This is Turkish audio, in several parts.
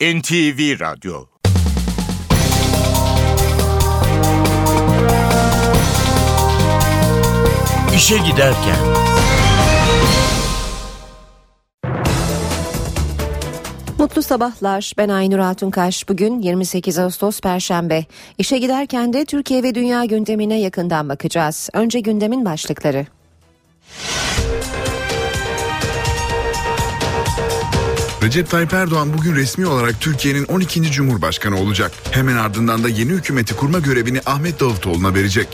NTV Radyo İşe Giderken Mutlu sabahlar. Ben Aynur Altunkaş. Bugün 28 Ağustos Perşembe. İşe giderken de Türkiye ve dünya gündemine yakından bakacağız. Önce gündemin başlıkları. Recep Tayyip Erdoğan bugün resmi olarak Türkiye'nin 12. Cumhurbaşkanı olacak. Hemen ardından da yeni hükümeti kurma görevini Ahmet Davutoğlu'na verecek.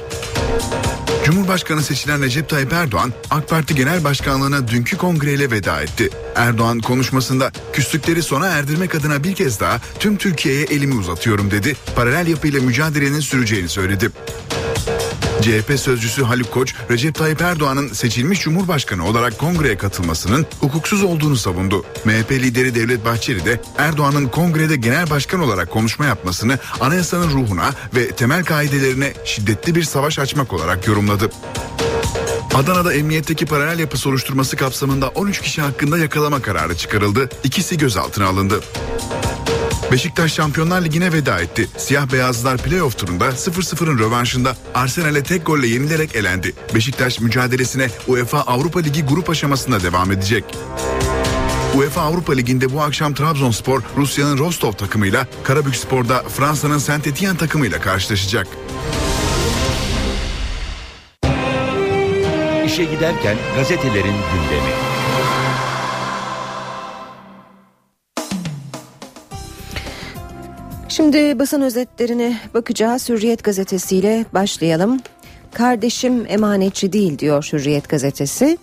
Cumhurbaşkanı seçilen Recep Tayyip Erdoğan AK Parti Genel Başkanlığı'na dünkü kongreyle veda etti. Erdoğan konuşmasında küslükleri sona erdirmek adına bir kez daha tüm Türkiye'ye elimi uzatıyorum dedi. Paralel yapıyla mücadelenin süreceğini söyledi. CHP sözcüsü Haluk Koç, Recep Tayyip Erdoğan'ın seçilmiş Cumhurbaşkanı olarak kongreye katılmasının hukuksuz olduğunu savundu. MHP lideri Devlet Bahçeli de Erdoğan'ın kongrede genel başkan olarak konuşma yapmasını anayasanın ruhuna ve temel kaidelerine şiddetli bir savaş açmak olarak yorumladı. Adana'da emniyetteki paralel yapı soruşturması kapsamında 13 kişi hakkında yakalama kararı çıkarıldı. İkisi gözaltına alındı. Beşiktaş Şampiyonlar Ligi'ne veda etti. Siyah beyazlılar playoff turunda 0-0'ın rövanşında Arsenal'e tek golle yenilerek elendi. Beşiktaş mücadelesine UEFA Avrupa Ligi grup aşamasında devam edecek. UEFA Avrupa Ligi'nde bu akşam Trabzonspor Rusya'nın Rostov takımıyla, Karabükspor'da Fransa'nın Saint Etienne takımıyla karşılaşacak. İşe Giderken gazetelerin gündemi. Şimdi basın özetlerine bakacağız. Hürriyet gazetesiyle başlayalım. Kardeşim emanetçi değil diyor Hürriyet gazetesi.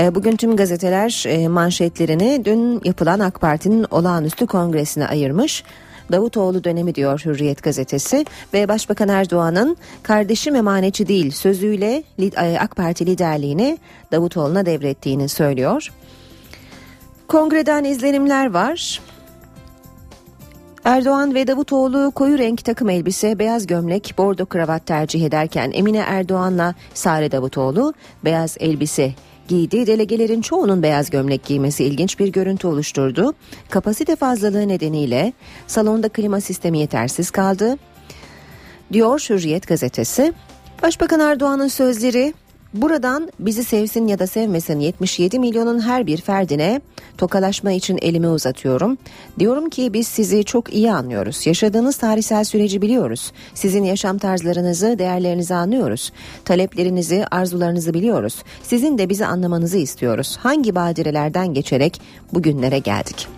E, bugün tüm gazeteler e, manşetlerini dün yapılan AK Parti'nin olağanüstü kongresine ayırmış. Davutoğlu dönemi diyor Hürriyet gazetesi ve Başbakan Erdoğan'ın kardeşim emanetçi değil sözüyle e, AK Parti liderliğini Davutoğlu'na devrettiğini söylüyor. Kongreden izlenimler var. Erdoğan ve Davutoğlu koyu renk takım elbise, beyaz gömlek, bordo kravat tercih ederken Emine Erdoğan'la Sare Davutoğlu beyaz elbise giydi. Delegelerin çoğunun beyaz gömlek giymesi ilginç bir görüntü oluşturdu. Kapasite fazlalığı nedeniyle salonda klima sistemi yetersiz kaldı. Diyor Hürriyet gazetesi. Başbakan Erdoğan'ın sözleri Buradan bizi sevsin ya da sevmesin 77 milyonun her bir ferdine tokalaşma için elimi uzatıyorum. Diyorum ki biz sizi çok iyi anlıyoruz. Yaşadığınız tarihsel süreci biliyoruz. Sizin yaşam tarzlarınızı, değerlerinizi anlıyoruz. Taleplerinizi, arzularınızı biliyoruz. Sizin de bizi anlamanızı istiyoruz. Hangi badirelerden geçerek bugünlere geldik?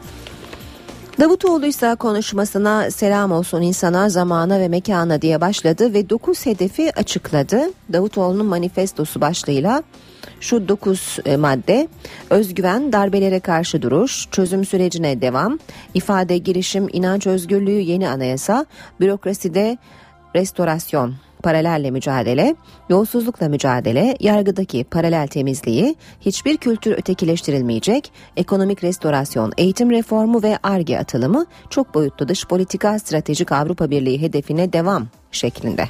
Davutoğlu ise konuşmasına selam olsun insana, zamana ve mekana diye başladı ve 9 hedefi açıkladı. Davutoğlu'nun manifestosu başlığıyla şu 9 e, madde özgüven, darbelere karşı duruş, çözüm sürecine devam, ifade, girişim, inanç özgürlüğü, yeni anayasa, bürokraside restorasyon paralelle mücadele, yolsuzlukla mücadele, yargıdaki paralel temizliği, hiçbir kültür ötekileştirilmeyecek, ekonomik restorasyon, eğitim reformu ve ARGE atılımı çok boyutlu dış politika stratejik Avrupa Birliği hedefine devam şeklinde.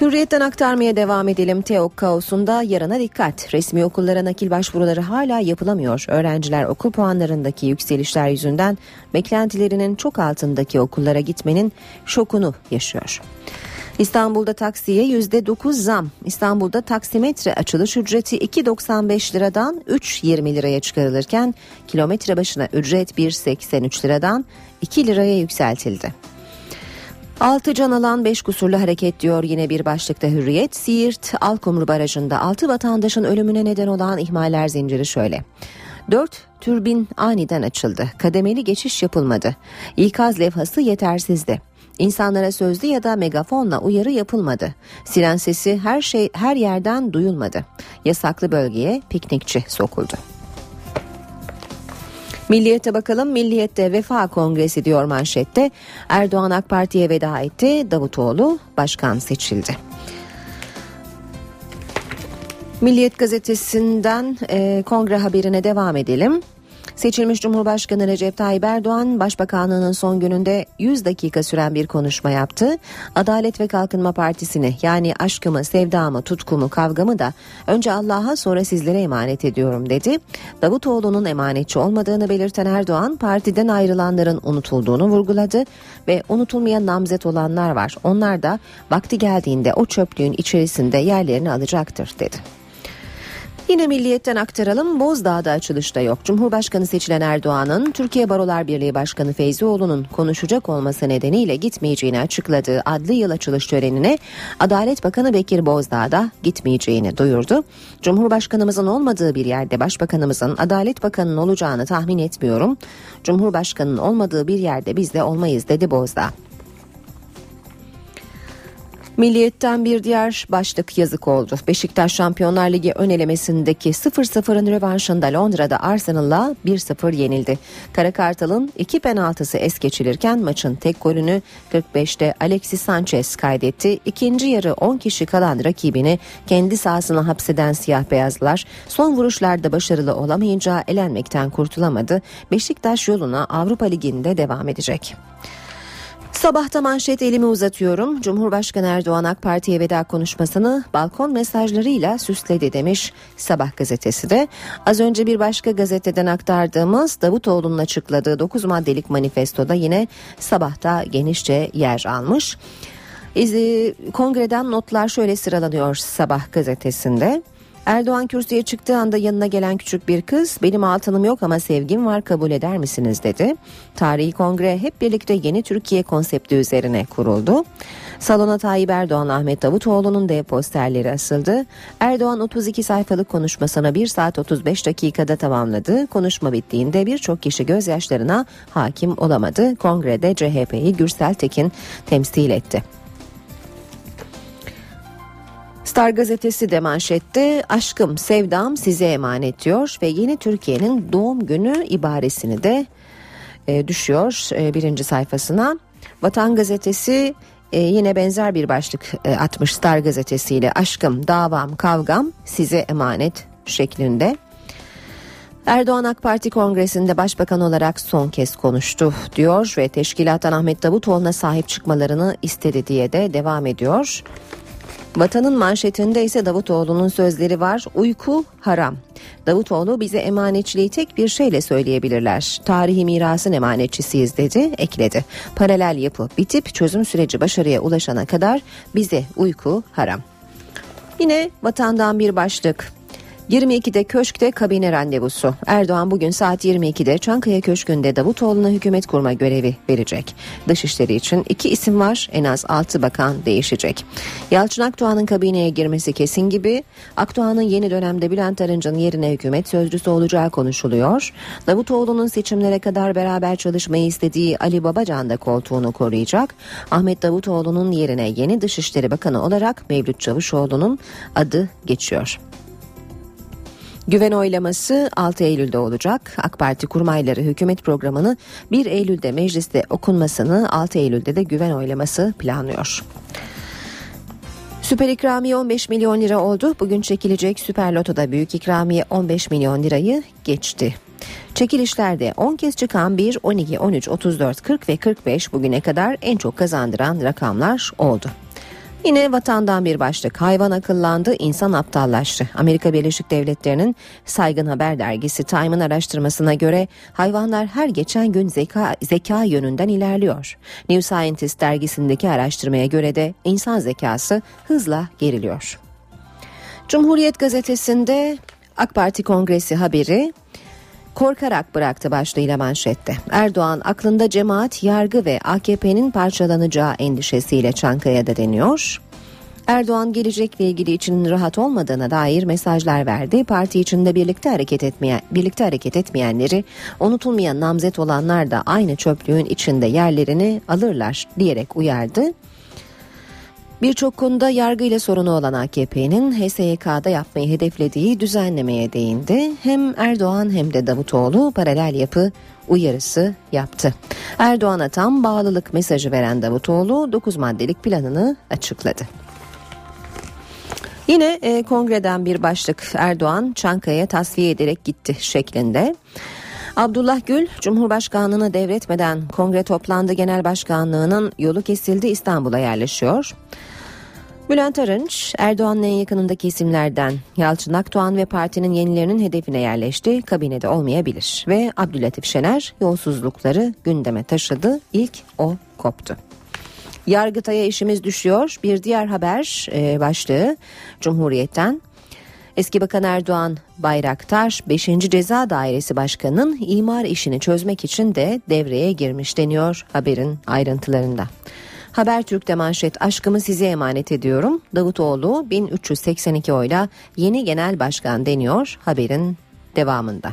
Hürriyetten aktarmaya devam edelim. TEOK kaosunda yarına dikkat. Resmi okullara nakil başvuruları hala yapılamıyor. Öğrenciler okul puanlarındaki yükselişler yüzünden beklentilerinin çok altındaki okullara gitmenin şokunu yaşıyor. İstanbul'da taksiye %9 zam. İstanbul'da taksimetre açılış ücreti 2.95 liradan 3.20 liraya çıkarılırken kilometre başına ücret 1.83 liradan 2 liraya yükseltildi. Altı can alan 5 kusurlu hareket diyor yine bir başlıkta Hürriyet. Siirt Alkumru Barajı'nda 6 vatandaşın ölümüne neden olan ihmaller zinciri şöyle. 4 türbin aniden açıldı. Kademeli geçiş yapılmadı. İkaz levhası yetersizdi. İnsanlara sözlü ya da megafonla uyarı yapılmadı. Siren sesi her şey her yerden duyulmadı. Yasaklı bölgeye piknikçi sokuldu. Milliyete bakalım. Milliyette Vefa Kongresi diyor manşette. Erdoğan AK Parti'ye veda etti. Davutoğlu başkan seçildi. Milliyet gazetesinden e, kongre haberine devam edelim. Seçilmiş Cumhurbaşkanı Recep Tayyip Erdoğan Başbakanlığının son gününde 100 dakika süren bir konuşma yaptı. Adalet ve Kalkınma Partisi'ni yani aşkımı, sevdamı, tutkumu, kavgamı da önce Allah'a sonra sizlere emanet ediyorum dedi. Davutoğlu'nun emanetçi olmadığını belirten Erdoğan partiden ayrılanların unutulduğunu vurguladı ve unutulmayan namzet olanlar var. Onlar da vakti geldiğinde o çöplüğün içerisinde yerlerini alacaktır dedi. Yine milliyetten aktaralım Bozdağ'da açılışta yok. Cumhurbaşkanı seçilen Erdoğan'ın Türkiye Barolar Birliği Başkanı Feyzioğlu'nun konuşacak olması nedeniyle gitmeyeceğini açıkladığı adlı yıl açılış törenine Adalet Bakanı Bekir Bozdağ gitmeyeceğini duyurdu. Cumhurbaşkanımızın olmadığı bir yerde başbakanımızın Adalet Bakanı'nın olacağını tahmin etmiyorum. Cumhurbaşkanının olmadığı bir yerde biz de olmayız dedi Bozdağ. Milliyetten bir diğer başlık yazık oldu. Beşiktaş Şampiyonlar Ligi ön elemesindeki 0-0'ın rövanşında Londra'da Arsenal'la 1-0 yenildi. Karakartal'ın iki penaltısı es geçilirken maçın tek golünü 45'te Alexis Sanchez kaydetti. İkinci yarı 10 kişi kalan rakibini kendi sahasına hapseden siyah beyazlar son vuruşlarda başarılı olamayınca elenmekten kurtulamadı. Beşiktaş yoluna Avrupa Ligi'nde devam edecek. Sabahta manşet elimi uzatıyorum. Cumhurbaşkanı Erdoğan AK Parti'ye veda konuşmasını balkon mesajlarıyla süsledi demiş Sabah gazetesi de. Az önce bir başka gazeteden aktardığımız Davutoğlu'nun açıkladığı 9 maddelik manifestoda yine sabahta genişçe yer almış. İzi, kongreden notlar şöyle sıralanıyor Sabah gazetesinde. Erdoğan kürsüye çıktığı anda yanına gelen küçük bir kız benim altınım yok ama sevgim var kabul eder misiniz dedi. Tarihi kongre hep birlikte yeni Türkiye konsepti üzerine kuruldu. Salona Tayyip Erdoğan Ahmet Davutoğlu'nun dev posterleri asıldı. Erdoğan 32 sayfalık konuşmasına 1 saat 35 dakikada tamamladı. Konuşma bittiğinde birçok kişi gözyaşlarına hakim olamadı. Kongrede CHP'yi Gürsel Tekin temsil etti. Star gazetesi de manşette aşkım sevdam size emanet diyor ve yeni Türkiye'nin doğum günü ibaresini de e, düşüyor e, birinci sayfasına. Vatan gazetesi e, yine benzer bir başlık e, atmış Star gazetesiyle aşkım davam kavgam size emanet şeklinde. Erdoğan AK Parti kongresinde başbakan olarak son kez konuştu diyor ve teşkilattan Ahmet Davutoğlu'na sahip çıkmalarını istedi diye de devam ediyor. Vatanın manşetinde ise Davutoğlu'nun sözleri var. Uyku haram. Davutoğlu bize emanetçiliği tek bir şeyle söyleyebilirler. Tarihi mirasın emanetçisiyiz dedi, ekledi. Paralel yapı bitip çözüm süreci başarıya ulaşana kadar bize uyku haram. Yine vatandan bir başlık. 22'de Köşk'te kabine randevusu. Erdoğan bugün saat 22'de Çankaya Köşkü'nde Davutoğlu'na hükümet kurma görevi verecek. Dışişleri için iki isim var en az 6 bakan değişecek. Yalçın Akdoğan'ın kabineye girmesi kesin gibi Akdoğan'ın yeni dönemde Bülent Arınç'ın yerine hükümet sözcüsü olacağı konuşuluyor. Davutoğlu'nun seçimlere kadar beraber çalışmayı istediği Ali Babacan da koltuğunu koruyacak. Ahmet Davutoğlu'nun yerine yeni Dışişleri Bakanı olarak Mevlüt Çavuşoğlu'nun adı geçiyor. Güven oylaması 6 Eylül'de olacak. AK Parti kurmayları hükümet programını 1 Eylül'de mecliste okunmasını 6 Eylül'de de güven oylaması planlıyor. Süper ikramiye 15 milyon lira oldu. Bugün çekilecek Süper Loto'da büyük ikramiye 15 milyon lirayı geçti. Çekilişlerde 10 kez çıkan 1, 12, 13, 34, 40 ve 45 bugüne kadar en çok kazandıran rakamlar oldu. Yine vatandan bir başlık. Hayvan akıllandı, insan aptallaştı. Amerika Birleşik Devletleri'nin Saygın Haber Dergisi Time'ın araştırmasına göre hayvanlar her geçen gün zeka, zeka yönünden ilerliyor. New Scientist dergisindeki araştırmaya göre de insan zekası hızla geriliyor. Cumhuriyet gazetesinde AK Parti Kongresi haberi korkarak bıraktı başlığıyla manşette. Erdoğan aklında cemaat, yargı ve AKP'nin parçalanacağı endişesiyle Çankaya'da deniyor. Erdoğan gelecekle ilgili için rahat olmadığına dair mesajlar verdi. Parti içinde birlikte hareket etmeyen birlikte hareket etmeyenleri unutulmayan namzet olanlar da aynı çöplüğün içinde yerlerini alırlar diyerek uyardı. Birçok konuda yargıyla sorunu olan AKP'nin HSYK'da yapmayı hedeflediği düzenlemeye değindi. Hem Erdoğan hem de Davutoğlu paralel yapı uyarısı yaptı. Erdoğan'a tam bağlılık mesajı veren Davutoğlu 9 maddelik planını açıkladı. Yine e, kongreden bir başlık Erdoğan Çankaya tasfiye ederek gitti şeklinde. Abdullah Gül, Cumhurbaşkanlığını devretmeden kongre toplandı genel başkanlığının yolu kesildi İstanbul'a yerleşiyor. Bülent Arınç, Erdoğan'ın en yakınındaki isimlerden Yalçın Akdoğan ve partinin yenilerinin hedefine yerleşti. Kabinede olmayabilir ve Abdülatif Şener yolsuzlukları gündeme taşıdı. İlk o koptu. Yargıtay'a işimiz düşüyor. Bir diğer haber e, başlığı Cumhuriyet'ten. Eski Bakan Erdoğan Bayraktar 5. Ceza Dairesi Başkanı'nın imar işini çözmek için de devreye girmiş deniyor haberin ayrıntılarında. Habertürk'te manşet aşkımı size emanet ediyorum. Davutoğlu 1382 oyla yeni genel başkan deniyor haberin devamında.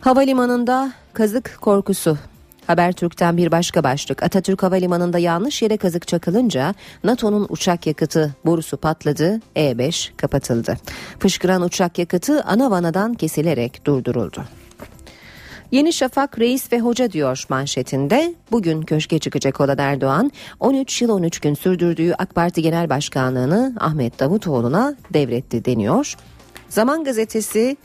Havalimanında kazık korkusu Habertürk'ten bir başka başlık. Atatürk Havalimanı'nda yanlış yere kazık çakılınca NATO'nun uçak yakıtı borusu patladı, E5 kapatıldı. Fışkıran uçak yakıtı ana vanadan kesilerek durduruldu. Yeni Şafak reis ve hoca diyor manşetinde. Bugün köşke çıkacak olan Erdoğan 13 yıl 13 gün sürdürdüğü AK Parti Genel Başkanlığını Ahmet Davutoğlu'na devretti deniyor. Zaman gazetesi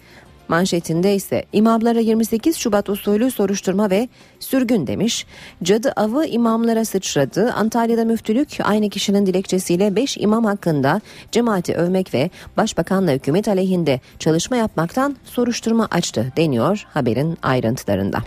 Manşetinde ise imamlara 28 Şubat usulü soruşturma ve sürgün demiş. Cadı avı imamlara sıçradı. Antalya'da müftülük aynı kişinin dilekçesiyle 5 imam hakkında cemaati övmek ve başbakanla hükümet aleyhinde çalışma yapmaktan soruşturma açtı deniyor haberin ayrıntılarında.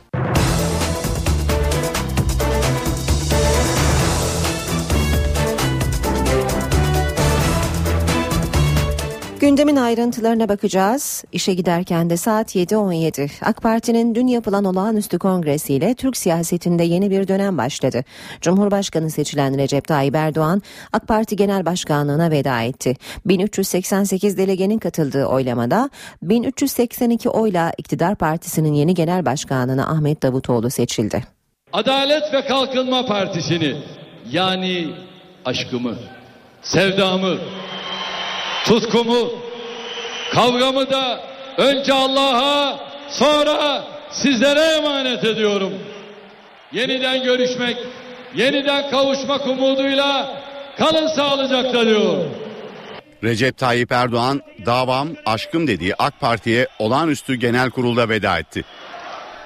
Gündemin ayrıntılarına bakacağız. İşe giderken de saat 7.17. AK Parti'nin dün yapılan olağanüstü kongresiyle Türk siyasetinde yeni bir dönem başladı. Cumhurbaşkanı seçilen Recep Tayyip Erdoğan AK Parti Genel Başkanlığına veda etti. 1388 delegenin katıldığı oylamada 1382 oyla iktidar partisinin yeni genel başkanına Ahmet Davutoğlu seçildi. Adalet ve Kalkınma Partisi'ni yani aşkımı, sevdamı, tutkumu, kavgamı da önce Allah'a sonra sizlere emanet ediyorum. Yeniden görüşmek, yeniden kavuşmak umuduyla kalın sağlıcakla diyor. Recep Tayyip Erdoğan davam aşkım dediği AK Parti'ye olağanüstü genel kurulda veda etti.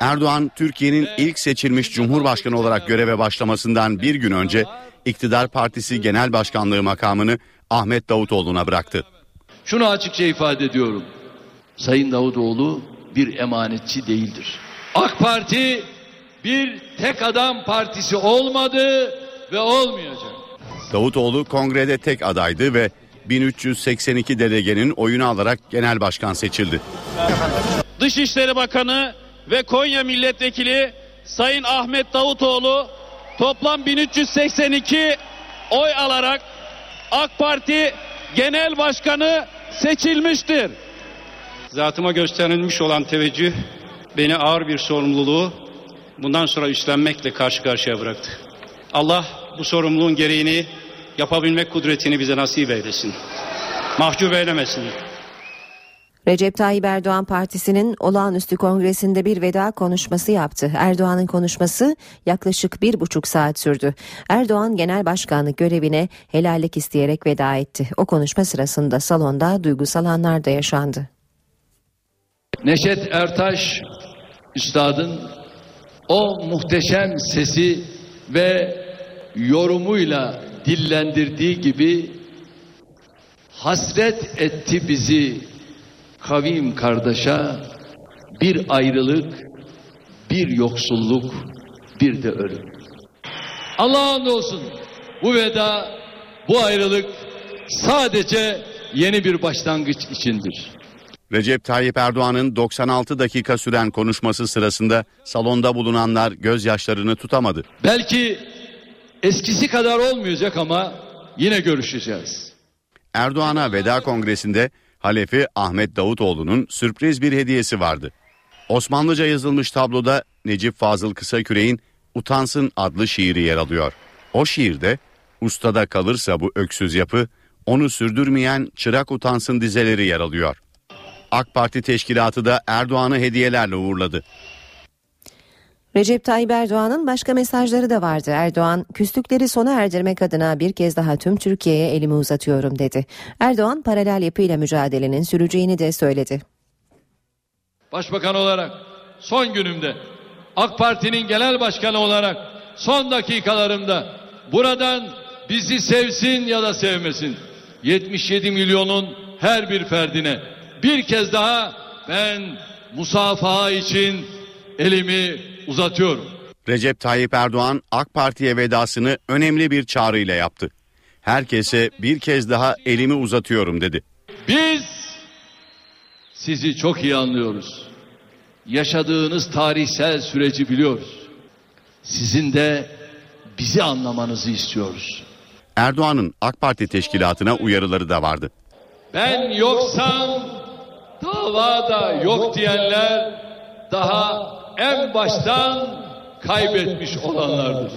Erdoğan Türkiye'nin ilk seçilmiş cumhurbaşkanı olarak göreve başlamasından bir gün önce iktidar partisi genel başkanlığı makamını Ahmet Davutoğlu'na bıraktı. Şunu açıkça ifade ediyorum. Sayın Davutoğlu bir emanetçi değildir. AK Parti bir tek adam partisi olmadı ve olmayacak. Davutoğlu kongrede tek adaydı ve 1382 delegenin oyunu alarak genel başkan seçildi. Dışişleri Bakanı ve Konya Milletvekili Sayın Ahmet Davutoğlu toplam 1382 oy alarak AK Parti Genel Başkanı seçilmiştir. Zatıma gösterilmiş olan teveccüh beni ağır bir sorumluluğu bundan sonra üstlenmekle karşı karşıya bıraktı. Allah bu sorumluluğun gereğini yapabilmek kudretini bize nasip eylesin. Mahcup eylemesin. Recep Tayyip Erdoğan Partisi'nin olağanüstü kongresinde bir veda konuşması yaptı. Erdoğan'ın konuşması yaklaşık bir buçuk saat sürdü. Erdoğan genel başkanlık görevine helallik isteyerek veda etti. O konuşma sırasında salonda duygusal anlar da yaşandı. Neşet Ertaş üstadın o muhteşem sesi ve yorumuyla dillendirdiği gibi hasret etti bizi kavim kardeşe bir ayrılık, bir yoksulluk, bir de ölüm. Allah'a olsun bu veda, bu ayrılık sadece yeni bir başlangıç içindir. Recep Tayyip Erdoğan'ın 96 dakika süren konuşması sırasında salonda bulunanlar gözyaşlarını tutamadı. Belki eskisi kadar olmayacak ama yine görüşeceğiz. Erdoğan'a veda kongresinde halefi Ahmet Davutoğlu'nun sürpriz bir hediyesi vardı. Osmanlıca yazılmış tabloda Necip Fazıl Kısaküre'in Utansın adlı şiiri yer alıyor. O şiirde ustada kalırsa bu öksüz yapı onu sürdürmeyen çırak utansın dizeleri yer alıyor. AK Parti teşkilatı da Erdoğan'ı hediyelerle uğurladı. Recep Tayyip Erdoğan'ın başka mesajları da vardı. Erdoğan, küslükleri sona erdirmek adına bir kez daha tüm Türkiye'ye elimi uzatıyorum dedi. Erdoğan, paralel yapıyla mücadelenin süreceğini de söyledi. Başbakan olarak son günümde AK Parti'nin genel başkanı olarak son dakikalarımda buradan bizi sevsin ya da sevmesin 77 milyonun her bir ferdine bir kez daha ben musafaha için elimi uzatıyorum. Recep Tayyip Erdoğan AK Parti'ye vedasını önemli bir çağrıyla yaptı. Herkese bir kez daha elimi uzatıyorum dedi. Biz sizi çok iyi anlıyoruz. Yaşadığınız tarihsel süreci biliyoruz. Sizin de bizi anlamanızı istiyoruz. Erdoğan'ın AK Parti teşkilatına uyarıları da vardı. Ben yoksam davada yok diyenler daha en baştan kaybetmiş olanlardır.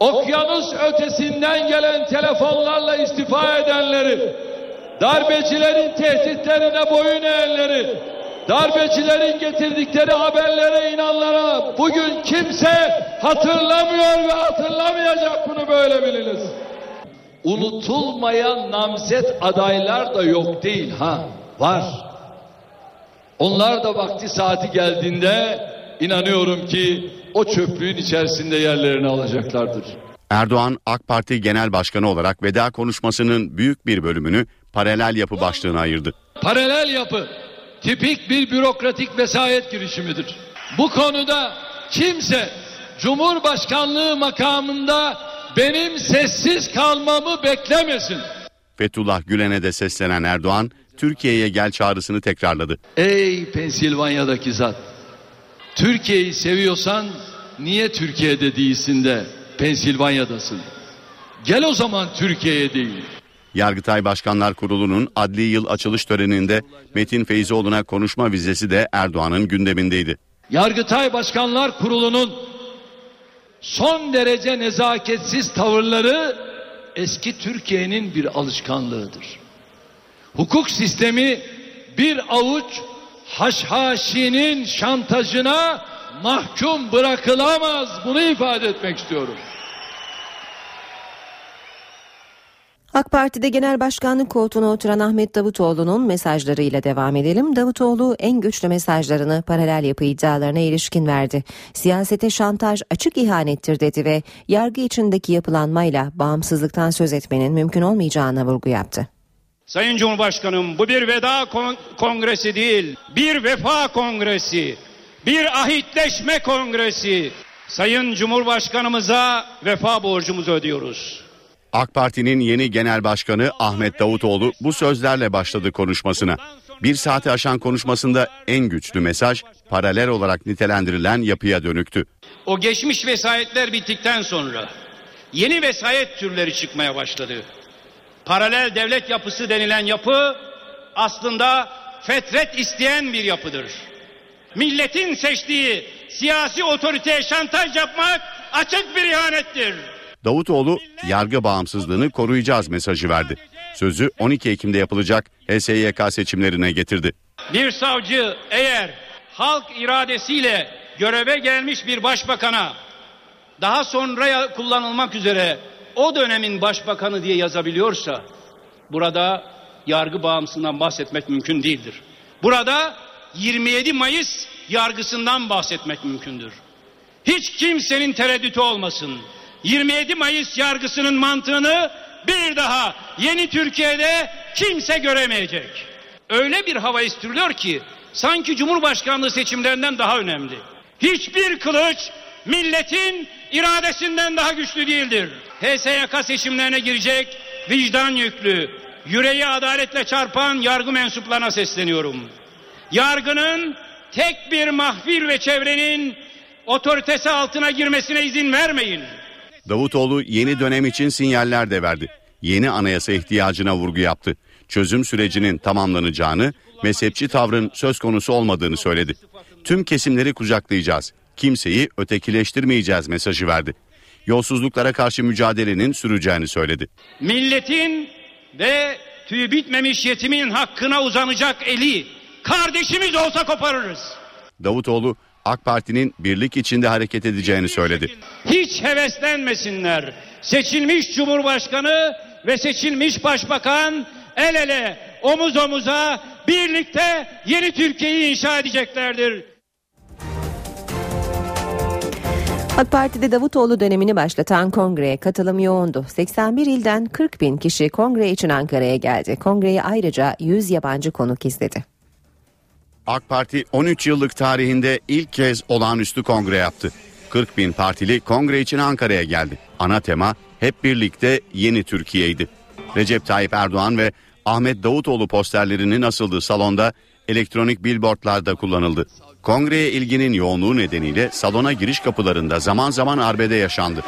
Okyanus ötesinden gelen telefonlarla istifa edenleri, darbecilerin tehditlerine boyun eğenleri, darbecilerin getirdikleri haberlere inanlara bugün kimse hatırlamıyor ve hatırlamayacak bunu böyle biliniz. Unutulmayan namzet adaylar da yok değil ha var. Onlar da vakti saati geldiğinde inanıyorum ki o çöplüğün içerisinde yerlerini alacaklardır. Erdoğan AK Parti Genel Başkanı olarak veda konuşmasının büyük bir bölümünü paralel yapı başlığına ayırdı. Paralel yapı tipik bir bürokratik vesayet girişimidir. Bu konuda kimse Cumhurbaşkanlığı makamında benim sessiz kalmamı beklemesin. Fethullah Gülen'e de seslenen Erdoğan, Türkiye'ye gel çağrısını tekrarladı. Ey Pensilvanya'daki zat! Türkiye'yi seviyorsan niye Türkiye'de değilsin de Pensilvanya'dasın? Gel o zaman Türkiye'ye değil. Yargıtay Başkanlar Kurulu'nun adli yıl açılış töreninde Metin Feyzoğlu'na konuşma vizesi de Erdoğan'ın gündemindeydi. Yargıtay Başkanlar Kurulu'nun son derece nezaketsiz tavırları eski Türkiye'nin bir alışkanlığıdır. Hukuk sistemi bir avuç haşhaşinin şantajına mahkum bırakılamaz. Bunu ifade etmek istiyorum. AK Parti'de genel başkanlık koltuğuna oturan Ahmet Davutoğlu'nun mesajlarıyla devam edelim. Davutoğlu en güçlü mesajlarını paralel yapı iddialarına ilişkin verdi. Siyasete şantaj açık ihanettir dedi ve yargı içindeki yapılanmayla bağımsızlıktan söz etmenin mümkün olmayacağına vurgu yaptı. Sayın Cumhurbaşkanım bu bir veda kon- kongresi değil, bir vefa kongresi, bir ahitleşme kongresi. Sayın Cumhurbaşkanımıza vefa borcumuzu ödüyoruz. AK Parti'nin yeni genel başkanı Ahmet Davutoğlu bu sözlerle başladı konuşmasına. Bir saati aşan konuşmasında en güçlü mesaj paralel olarak nitelendirilen yapıya dönüktü. O geçmiş vesayetler bittikten sonra yeni vesayet türleri çıkmaya başladı. Paralel devlet yapısı denilen yapı aslında fetret isteyen bir yapıdır. Milletin seçtiği siyasi otoriteye şantaj yapmak açık bir ihanettir. Davutoğlu yargı bağımsızlığını koruyacağız mesajı verdi. Sözü 12 Ekim'de yapılacak HSYK seçimlerine getirdi. Bir savcı eğer halk iradesiyle göreve gelmiş bir başbakana daha sonra kullanılmak üzere o dönemin başbakanı diye yazabiliyorsa burada yargı bağımsızlığından bahsetmek mümkün değildir. Burada 27 Mayıs yargısından bahsetmek mümkündür. Hiç kimsenin tereddütü olmasın. 27 Mayıs yargısının mantığını bir daha yeni Türkiye'de kimse göremeyecek. Öyle bir hava estiriliyor ki sanki Cumhurbaşkanlığı seçimlerinden daha önemli. Hiçbir kılıç milletin iradesinden daha güçlü değildir. HSYK seçimlerine girecek vicdan yüklü, yüreği adaletle çarpan yargı mensuplarına sesleniyorum. Yargının tek bir mahfil ve çevrenin otoritesi altına girmesine izin vermeyin. Davutoğlu yeni dönem için sinyaller de verdi. Yeni anayasa ihtiyacına vurgu yaptı. Çözüm sürecinin tamamlanacağını, mezhepçi tavrın söz konusu olmadığını söyledi. Tüm kesimleri kucaklayacağız. Kimseyi ötekileştirmeyeceğiz mesajı verdi. Yolsuzluklara karşı mücadelenin süreceğini söyledi. Milletin ve tüy bitmemiş yetimin hakkına uzanacak eli kardeşimiz olsa koparırız. Davutoğlu AK Parti'nin birlik içinde hareket edeceğini söyledi. Hiç heveslenmesinler. Seçilmiş Cumhurbaşkanı ve seçilmiş Başbakan el ele omuz omuza birlikte yeni Türkiye'yi inşa edeceklerdir. AK Parti'de Davutoğlu dönemini başlatan kongreye katılım yoğundu. 81 ilden 40 bin kişi kongre için Ankara'ya geldi. Kongreyi ayrıca 100 yabancı konuk izledi. AK Parti 13 yıllık tarihinde ilk kez olağanüstü kongre yaptı. 40 bin partili kongre için Ankara'ya geldi. Ana tema hep birlikte yeni Türkiye'ydi. Recep Tayyip Erdoğan ve Ahmet Davutoğlu posterlerinin asıldığı salonda elektronik billboardlarda kullanıldı. Kongreye ilginin yoğunluğu nedeniyle salona giriş kapılarında zaman zaman arbede yaşandı.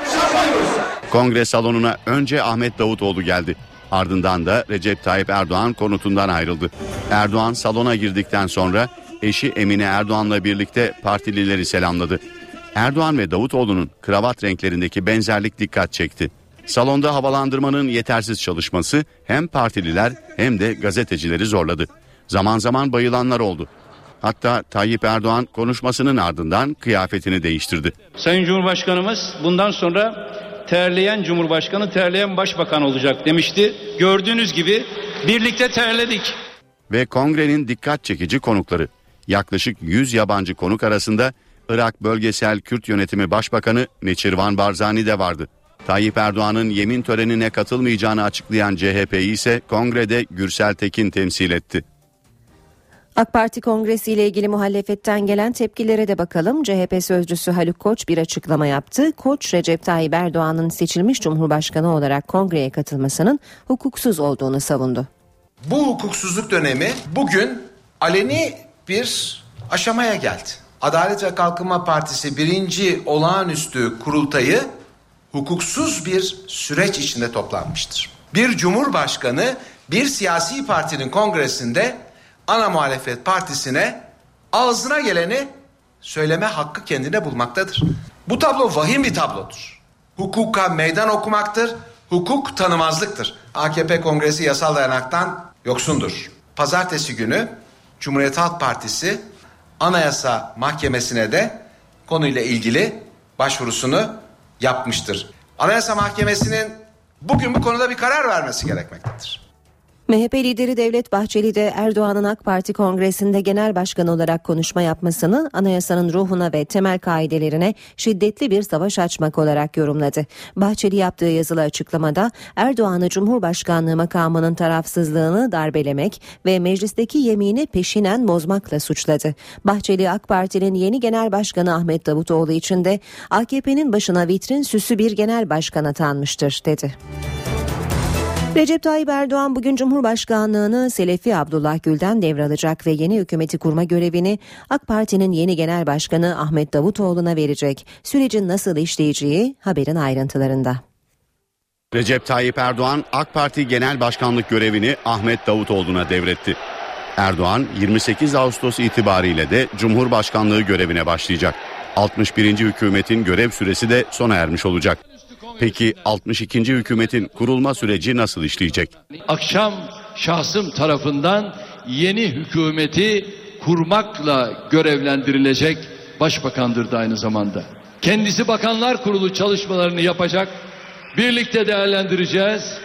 Kongre salonuna önce Ahmet Davutoğlu geldi. Ardından da Recep Tayyip Erdoğan konutundan ayrıldı. Erdoğan salona girdikten sonra eşi Emine Erdoğan'la birlikte partilileri selamladı. Erdoğan ve Davutoğlu'nun kravat renklerindeki benzerlik dikkat çekti. Salonda havalandırmanın yetersiz çalışması hem partililer hem de gazetecileri zorladı. Zaman zaman bayılanlar oldu. Hatta Tayyip Erdoğan konuşmasının ardından kıyafetini değiştirdi. Sayın Cumhurbaşkanımız bundan sonra terleyen Cumhurbaşkanı terleyen Başbakan olacak demişti. Gördüğünüz gibi birlikte terledik. Ve kongrenin dikkat çekici konukları. Yaklaşık 100 yabancı konuk arasında Irak Bölgesel Kürt Yönetimi Başbakanı Neçirvan Barzani de vardı. Tayyip Erdoğan'ın yemin törenine katılmayacağını açıklayan CHP'yi ise kongrede Gürsel Tekin temsil etti. AK Parti kongresi ile ilgili muhalefetten gelen tepkilere de bakalım. CHP sözcüsü Haluk Koç bir açıklama yaptı. Koç Recep Tayyip Erdoğan'ın seçilmiş Cumhurbaşkanı olarak kongreye katılmasının hukuksuz olduğunu savundu. Bu hukuksuzluk dönemi bugün aleni bir aşamaya geldi. Adalet ve Kalkınma Partisi birinci olağanüstü kurultayı hukuksuz bir süreç içinde toplanmıştır. Bir cumhurbaşkanı bir siyasi partinin kongresinde ana muhalefet partisine ağzına geleni söyleme hakkı kendine bulmaktadır. Bu tablo vahim bir tablodur. Hukuka meydan okumaktır, hukuk tanımazlıktır. AKP kongresi yasal dayanaktan yoksundur. Pazartesi günü Cumhuriyet Halk Partisi Anayasa Mahkemesi'ne de konuyla ilgili başvurusunu yapmıştır. Anayasa Mahkemesi'nin bugün bu konuda bir karar vermesi gerekmektedir. MHP lideri Devlet Bahçeli de Erdoğan'ın AK Parti kongresinde genel başkan olarak konuşma yapmasını anayasanın ruhuna ve temel kaidelerine şiddetli bir savaş açmak olarak yorumladı. Bahçeli yaptığı yazılı açıklamada Erdoğan'ı Cumhurbaşkanlığı makamının tarafsızlığını darbelemek ve meclisteki yemini peşinen bozmakla suçladı. Bahçeli AK Parti'nin yeni genel başkanı Ahmet Davutoğlu için de AKP'nin başına vitrin süsü bir genel başkan atanmıştır dedi. Recep Tayyip Erdoğan bugün Cumhurbaşkanlığını Selefi Abdullah Gül'den devralacak ve yeni hükümeti kurma görevini AK Parti'nin yeni genel başkanı Ahmet Davutoğlu'na verecek. Sürecin nasıl işleyeceği haberin ayrıntılarında. Recep Tayyip Erdoğan AK Parti Genel Başkanlık görevini Ahmet Davutoğlu'na devretti. Erdoğan 28 Ağustos itibariyle de Cumhurbaşkanlığı görevine başlayacak. 61. hükümetin görev süresi de sona ermiş olacak. Peki 62. hükümetin kurulma süreci nasıl işleyecek? Akşam şahsım tarafından yeni hükümeti kurmakla görevlendirilecek başbakandır da aynı zamanda. Kendisi bakanlar kurulu çalışmalarını yapacak. Birlikte değerlendireceğiz.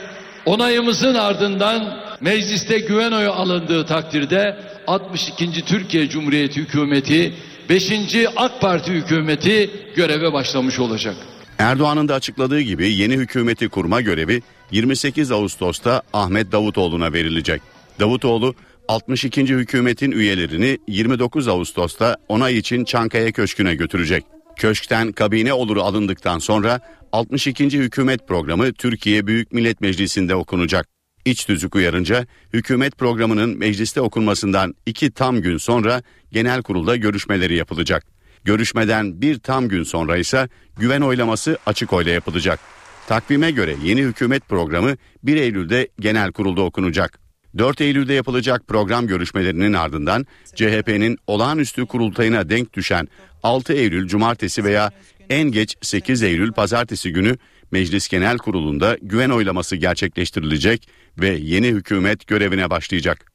Onayımızın ardından mecliste güven oyu alındığı takdirde 62. Türkiye Cumhuriyeti hükümeti 5. AK Parti hükümeti göreve başlamış olacak. Erdoğan'ın da açıkladığı gibi yeni hükümeti kurma görevi 28 Ağustos'ta Ahmet Davutoğlu'na verilecek. Davutoğlu 62. hükümetin üyelerini 29 Ağustos'ta onay için Çankaya Köşkü'ne götürecek. Köşkten kabine oluru alındıktan sonra 62. hükümet programı Türkiye Büyük Millet Meclisi'nde okunacak. İç tüzük uyarınca hükümet programının mecliste okunmasından iki tam gün sonra genel kurulda görüşmeleri yapılacak. Görüşmeden bir tam gün sonra ise güven oylaması açık oyla yapılacak. Takvime göre yeni hükümet programı 1 Eylül'de genel kurulda okunacak. 4 Eylül'de yapılacak program görüşmelerinin ardından CHP'nin olağanüstü kurultayına denk düşen 6 Eylül cumartesi veya en geç 8 Eylül pazartesi günü Meclis Genel Kurulu'nda güven oylaması gerçekleştirilecek ve yeni hükümet görevine başlayacak.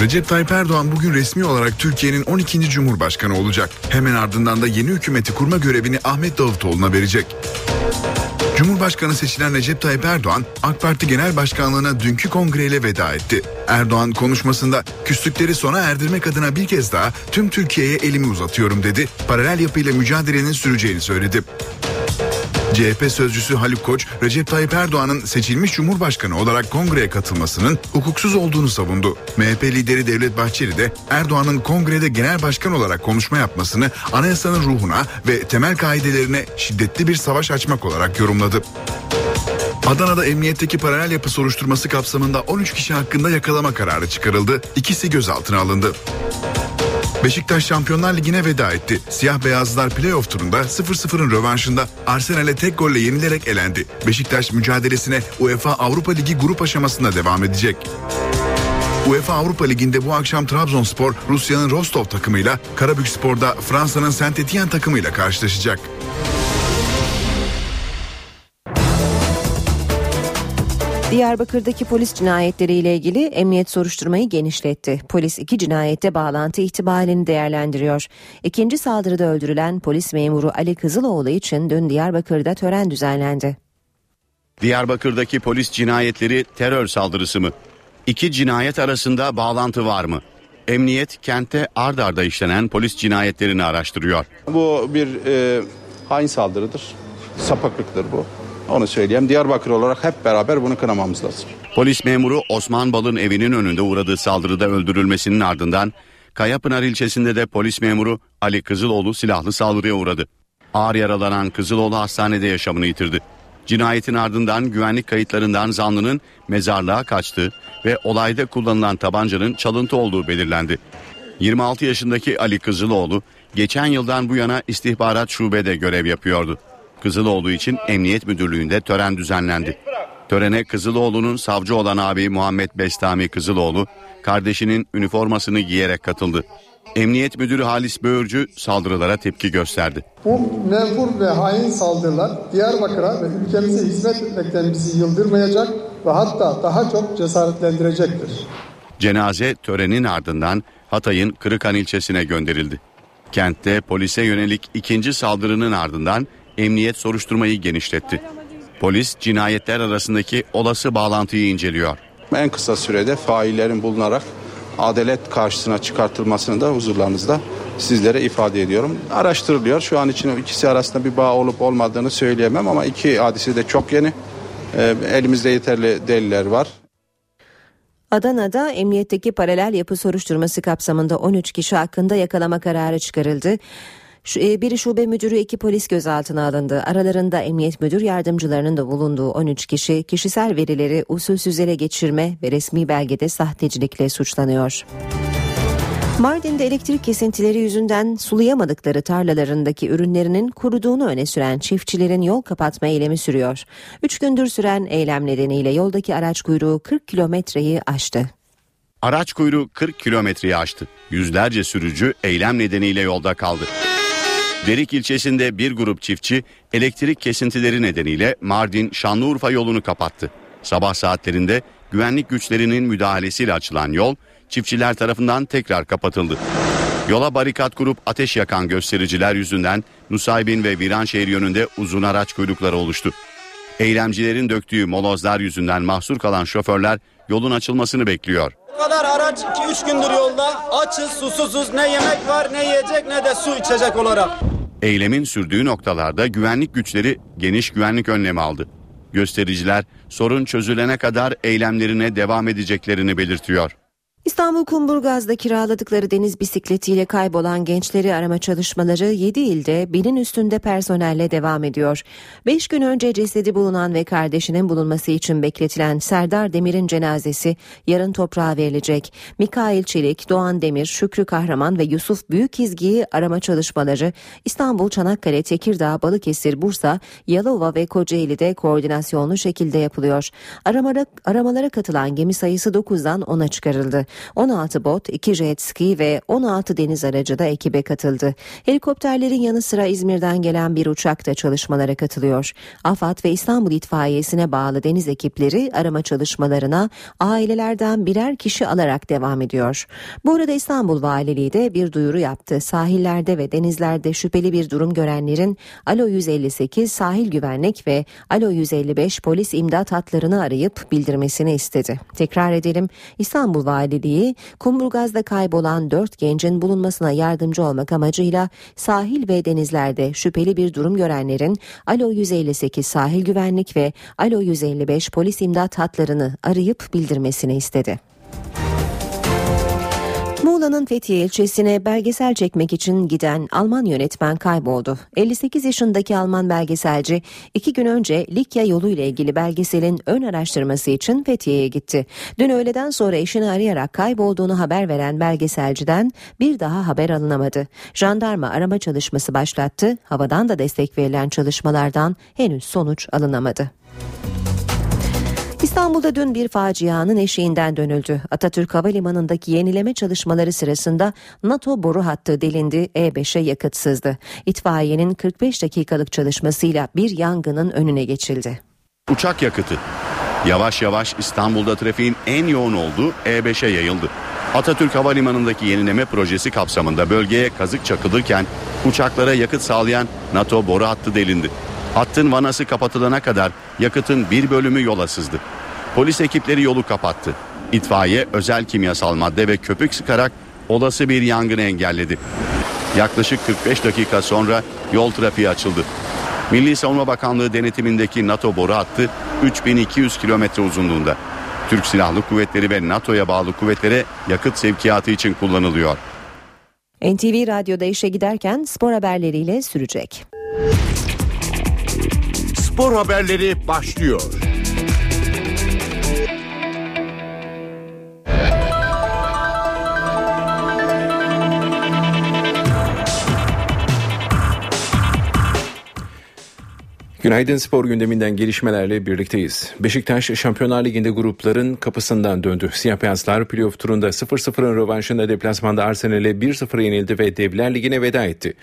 Recep Tayyip Erdoğan bugün resmi olarak Türkiye'nin 12. Cumhurbaşkanı olacak. Hemen ardından da yeni hükümeti kurma görevini Ahmet Davutoğlu'na verecek. Cumhurbaşkanı seçilen Recep Tayyip Erdoğan AK Parti Genel Başkanlığı'na dünkü kongreyle veda etti. Erdoğan konuşmasında küslükleri sona erdirmek adına bir kez daha tüm Türkiye'ye elimi uzatıyorum dedi. Paralel yapıyla mücadelenin süreceğini söyledi. CHP sözcüsü Haluk Koç, Recep Tayyip Erdoğan'ın seçilmiş Cumhurbaşkanı olarak kongreye katılmasının hukuksuz olduğunu savundu. MHP lideri Devlet Bahçeli de Erdoğan'ın kongrede genel başkan olarak konuşma yapmasını anayasanın ruhuna ve temel kaidelerine şiddetli bir savaş açmak olarak yorumladı. Adana'da emniyetteki paralel yapı soruşturması kapsamında 13 kişi hakkında yakalama kararı çıkarıldı. İkisi gözaltına alındı. Beşiktaş Şampiyonlar Ligi'ne veda etti. Siyah beyazlılar playoff turunda 0-0'ın rövanşında Arsenal'e tek golle yenilerek elendi. Beşiktaş mücadelesine UEFA Avrupa Ligi grup aşamasında devam edecek. UEFA Avrupa Ligi'nde bu akşam Trabzonspor Rusya'nın Rostov takımıyla, Karabükspor'da Fransa'nın Saint Etienne takımıyla karşılaşacak. Diyarbakır'daki polis cinayetleriyle ilgili emniyet soruşturmayı genişletti. Polis iki cinayette bağlantı ihtimalini değerlendiriyor. İkinci saldırıda öldürülen polis memuru Ali Kızıloğlu için dün Diyarbakır'da tören düzenlendi. Diyarbakır'daki polis cinayetleri terör saldırısı mı? İki cinayet arasında bağlantı var mı? Emniyet kentte ard arda işlenen polis cinayetlerini araştırıyor. Bu bir e, hain saldırıdır. Sapıklıktır bu. Onu söyleyeyim. Diyarbakır olarak hep beraber bunu kınamamız lazım. Polis memuru Osman Bal'ın evinin önünde uğradığı saldırıda öldürülmesinin ardından Kayapınar ilçesinde de polis memuru Ali Kızıloğlu silahlı saldırıya uğradı. Ağır yaralanan Kızıloğlu hastanede yaşamını yitirdi. Cinayetin ardından güvenlik kayıtlarından zanlının mezarlığa kaçtığı ve olayda kullanılan tabancanın çalıntı olduğu belirlendi. 26 yaşındaki Ali Kızıloğlu geçen yıldan bu yana istihbarat şubede görev yapıyordu. Kızıloğlu için Emniyet Müdürlüğü'nde tören düzenlendi. Törene Kızıloğlu'nun savcı olan abi Muhammed Bestami Kızıloğlu, kardeşinin üniformasını giyerek katıldı. Emniyet Müdürü Halis Böğürcü saldırılara tepki gösterdi. Bu menfur ve hain saldırılar Diyarbakır'a ve ülkemize hizmet etmekten bizi yıldırmayacak ve hatta daha çok cesaretlendirecektir. Cenaze törenin ardından Hatay'ın Kırıkan ilçesine gönderildi. Kentte polise yönelik ikinci saldırının ardından emniyet soruşturmayı genişletti. Polis cinayetler arasındaki olası bağlantıyı inceliyor. En kısa sürede faillerin bulunarak adalet karşısına çıkartılmasını da huzurlarınızda sizlere ifade ediyorum. Araştırılıyor. Şu an için ikisi arasında bir bağ olup olmadığını söyleyemem ama iki hadise de çok yeni. Ee, elimizde yeterli deliller var. Adana'da emniyetteki paralel yapı soruşturması kapsamında 13 kişi hakkında yakalama kararı çıkarıldı. E, biri şube müdürü iki polis gözaltına alındı. Aralarında emniyet müdür yardımcılarının da bulunduğu 13 kişi kişisel verileri usulsüz ele geçirme ve resmi belgede sahtecilikle suçlanıyor. Mardin'de elektrik kesintileri yüzünden sulayamadıkları tarlalarındaki ürünlerinin kuruduğunu öne süren çiftçilerin yol kapatma eylemi sürüyor. Üç gündür süren eylem nedeniyle yoldaki araç kuyruğu 40 kilometreyi aştı. Araç kuyruğu 40 kilometreyi aştı. Yüzlerce sürücü eylem nedeniyle yolda kaldı. Derik ilçesinde bir grup çiftçi elektrik kesintileri nedeniyle Mardin Şanlıurfa yolunu kapattı. Sabah saatlerinde güvenlik güçlerinin müdahalesiyle açılan yol çiftçiler tarafından tekrar kapatıldı. Yola barikat kurup ateş yakan göstericiler yüzünden Nusaybin ve Viranşehir yönünde uzun araç kuyrukları oluştu. Eylemcilerin döktüğü molozlar yüzünden mahsur kalan şoförler yolun açılmasını bekliyor. Bu kadar araç 2-3 gündür yolda açız susuzuz ne yemek var ne yiyecek ne de su içecek olarak. Eylemin sürdüğü noktalarda güvenlik güçleri geniş güvenlik önlemi aldı. Göstericiler sorun çözülene kadar eylemlerine devam edeceklerini belirtiyor. İstanbul Kumburgaz'da kiraladıkları deniz bisikletiyle kaybolan gençleri arama çalışmaları 7 ilde binin üstünde personelle devam ediyor. 5 gün önce cesedi bulunan ve kardeşinin bulunması için bekletilen Serdar Demir'in cenazesi yarın toprağa verilecek. Mikail Çelik, Doğan Demir, Şükrü Kahraman ve Yusuf Büyükizgi'yi arama çalışmaları İstanbul, Çanakkale, Tekirdağ, Balıkesir, Bursa, Yalova ve Kocaeli'de koordinasyonlu şekilde yapılıyor. Aramalara, aramalara katılan gemi sayısı 9'dan 10'a çıkarıldı. 16 bot, 2 jet ski ve 16 deniz aracı da ekibe katıldı. Helikopterlerin yanı sıra İzmir'den gelen bir uçak da çalışmalara katılıyor. AFAD ve İstanbul İtfaiyesi'ne bağlı deniz ekipleri arama çalışmalarına ailelerden birer kişi alarak devam ediyor. Bu arada İstanbul Valiliği de bir duyuru yaptı. Sahillerde ve denizlerde şüpheli bir durum görenlerin Alo 158 sahil güvenlik ve Alo 155 polis imdat hatlarını arayıp bildirmesini istedi. Tekrar edelim İstanbul Valiliği Kumburgaz'da kaybolan 4 gencin bulunmasına yardımcı olmak amacıyla sahil ve denizlerde şüpheli bir durum görenlerin Alo 158 sahil güvenlik ve Alo 155 polis imdat hatlarını arayıp bildirmesini istedi. Muğla'nın Fethiye ilçesine belgesel çekmek için giden Alman yönetmen kayboldu. 58 yaşındaki Alman belgeselci iki gün önce Likya yolu ile ilgili belgeselin ön araştırması için Fethiye'ye gitti. Dün öğleden sonra eşini arayarak kaybolduğunu haber veren belgeselciden bir daha haber alınamadı. Jandarma arama çalışması başlattı. Havadan da destek verilen çalışmalardan henüz sonuç alınamadı. İstanbul'da dün bir facianın eşiğinden dönüldü. Atatürk Havalimanı'ndaki yenileme çalışmaları sırasında NATO boru hattı delindi, E5'e yakıt sızdı. İtfaiyenin 45 dakikalık çalışmasıyla bir yangının önüne geçildi. Uçak yakıtı. Yavaş yavaş İstanbul'da trafiğin en yoğun olduğu E5'e yayıldı. Atatürk Havalimanı'ndaki yenileme projesi kapsamında bölgeye kazık çakılırken uçaklara yakıt sağlayan NATO boru hattı delindi. Hattın vanası kapatılana kadar yakıtın bir bölümü yola sızdı. Polis ekipleri yolu kapattı. İtfaiye özel kimyasal madde ve köpük sıkarak olası bir yangını engelledi. Yaklaşık 45 dakika sonra yol trafiği açıldı. Milli Savunma Bakanlığı denetimindeki NATO boru hattı 3200 kilometre uzunluğunda. Türk Silahlı Kuvvetleri ve NATO'ya bağlı kuvvetlere yakıt sevkiyatı için kullanılıyor. NTV Radyo'da işe giderken spor haberleriyle sürecek. Spor haberleri başlıyor. Günaydın spor gündeminden gelişmelerle birlikteyiz. Beşiktaş Şampiyonlar Ligi'nde grupların kapısından döndü. Siyah Beyazlar playoff turunda 0-0'ın rövanşında deplasmanda Arsenal'e 1-0 yenildi ve Devler Ligi'ne veda etti.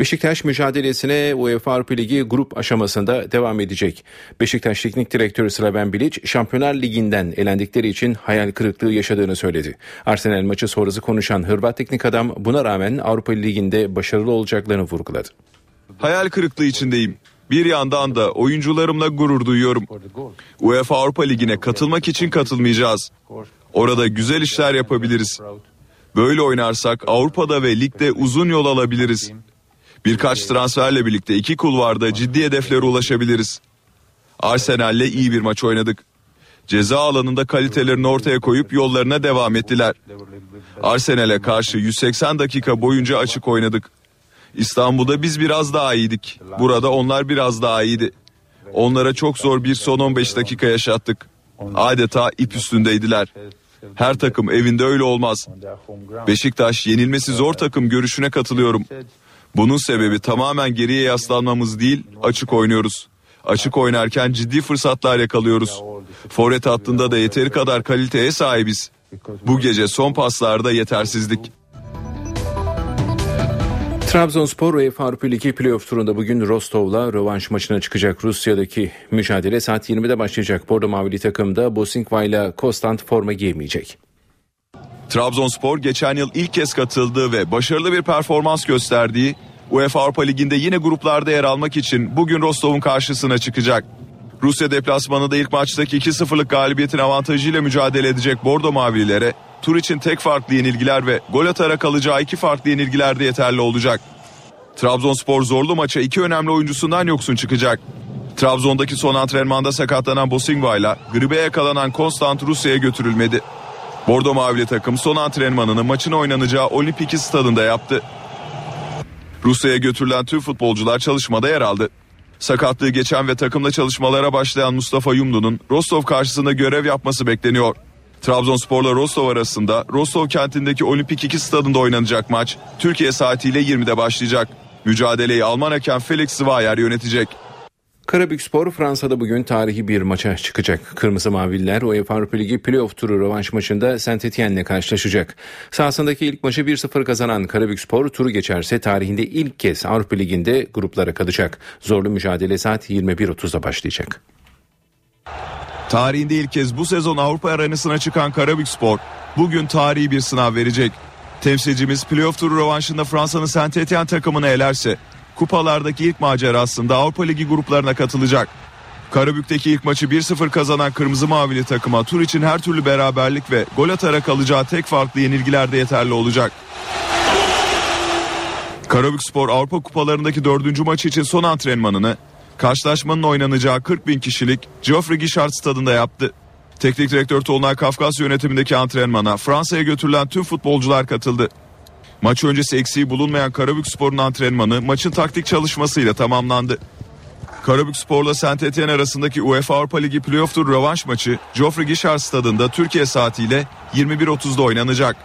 Beşiktaş mücadelesine UEFA Avrupa Ligi grup aşamasında devam edecek. Beşiktaş Teknik Direktörü Slaven Bilic Şampiyonlar Ligi'nden elendikleri için hayal kırıklığı yaşadığını söyledi. Arsenal maçı sonrası konuşan Hırvat teknik adam buna rağmen Avrupa Ligi'nde başarılı olacaklarını vurguladı. Hayal kırıklığı içindeyim. Bir yandan da oyuncularımla gurur duyuyorum. UEFA Avrupa Ligi'ne katılmak için katılmayacağız. Orada güzel işler yapabiliriz. Böyle oynarsak Avrupa'da ve ligde uzun yol alabiliriz. Birkaç transferle birlikte iki kulvarda ciddi hedeflere ulaşabiliriz. Arsenal'le iyi bir maç oynadık. Ceza alanında kalitelerini ortaya koyup yollarına devam ettiler. Arsenal'e karşı 180 dakika boyunca açık oynadık. İstanbul'da biz biraz daha iyiydik. Burada onlar biraz daha iyiydi. Onlara çok zor bir son 15 dakika yaşattık. Adeta ip üstündeydiler. Her takım evinde öyle olmaz. Beşiktaş yenilmesi zor takım görüşüne katılıyorum. Bunun sebebi tamamen geriye yaslanmamız değil, açık oynuyoruz. Açık oynarken ciddi fırsatlar yakalıyoruz. Forvet hattında da yeteri kadar kaliteye sahibiz. Bu gece son paslarda yetersizlik. Trabzonspor UEFA Avrupa Ligi playoff turunda bugün Rostov'la rövanş maçına çıkacak. Rusya'daki mücadele saat 20'de başlayacak. Bordo Mavili takımda Bosinkva ile Kostant forma giyemeyecek. Trabzonspor geçen yıl ilk kez katıldığı ve başarılı bir performans gösterdiği UEFA Avrupa Ligi'nde yine gruplarda yer almak için bugün Rostov'un karşısına çıkacak. Rusya deplasmanında ilk maçtaki 2-0'lık galibiyetin avantajıyla mücadele edecek Bordo Mavililere tur için tek farklı yenilgiler ve gol atarak alacağı iki farklı yenilgiler de yeterli olacak. Trabzonspor zorlu maça iki önemli oyuncusundan yoksun çıkacak. Trabzon'daki son antrenmanda sakatlanan Bosingva ile gribe yakalanan Konstant Rusya'ya götürülmedi. Bordo Mavili takım son antrenmanını maçın oynanacağı Olimpiki stadında yaptı. Rusya'ya götürülen tüm futbolcular çalışmada yer aldı. Sakatlığı geçen ve takımla çalışmalara başlayan Mustafa Yumlu'nun Rostov karşısında görev yapması bekleniyor. Trabzonspor'la Rostov arasında Rostov kentindeki Olimpik 2 stadında oynanacak maç Türkiye saatiyle 20'de başlayacak. Mücadeleyi Alman hakem Felix Zvayer yönetecek. Karabükspor Fransa'da bugün tarihi bir maça çıkacak. Kırmızı Maviller UEFA Avrupa Ligi playoff turu rövanş maçında Saint Etienne'le karşılaşacak. Sahasındaki ilk maçı 1-0 kazanan Karabükspor turu geçerse tarihinde ilk kez Avrupa Ligi'nde gruplara kalacak. Zorlu mücadele saat 21.30'da başlayacak. Tarihinde ilk kez bu sezon Avrupa arenasına çıkan Karabükspor bugün tarihi bir sınav verecek. Temsilcimiz playoff turu rövanşında Fransa'nın Saint Etienne takımını elerse kupalardaki ilk macerasında Avrupa Ligi gruplarına katılacak. Karabük'teki ilk maçı 1-0 kazanan Kırmızı Mavili takıma tur için her türlü beraberlik ve gol atarak alacağı tek farklı yenilgiler de yeterli olacak. Karabükspor Avrupa kupalarındaki dördüncü maçı için son antrenmanını karşılaşmanın oynanacağı 40 bin kişilik Geoffrey Guichard stadında yaptı. Teknik direktör Tolunay Kafkas yönetimindeki antrenmana Fransa'ya götürülen tüm futbolcular katıldı. Maç öncesi eksiği bulunmayan Karabükspor'un antrenmanı maçın taktik çalışmasıyla tamamlandı. Karabükspor'la Saint Etienne arasındaki UEFA Avrupa Ligi playoff tur rövanş maçı Geoffrey Guichard stadında Türkiye saatiyle 21.30'da oynanacak.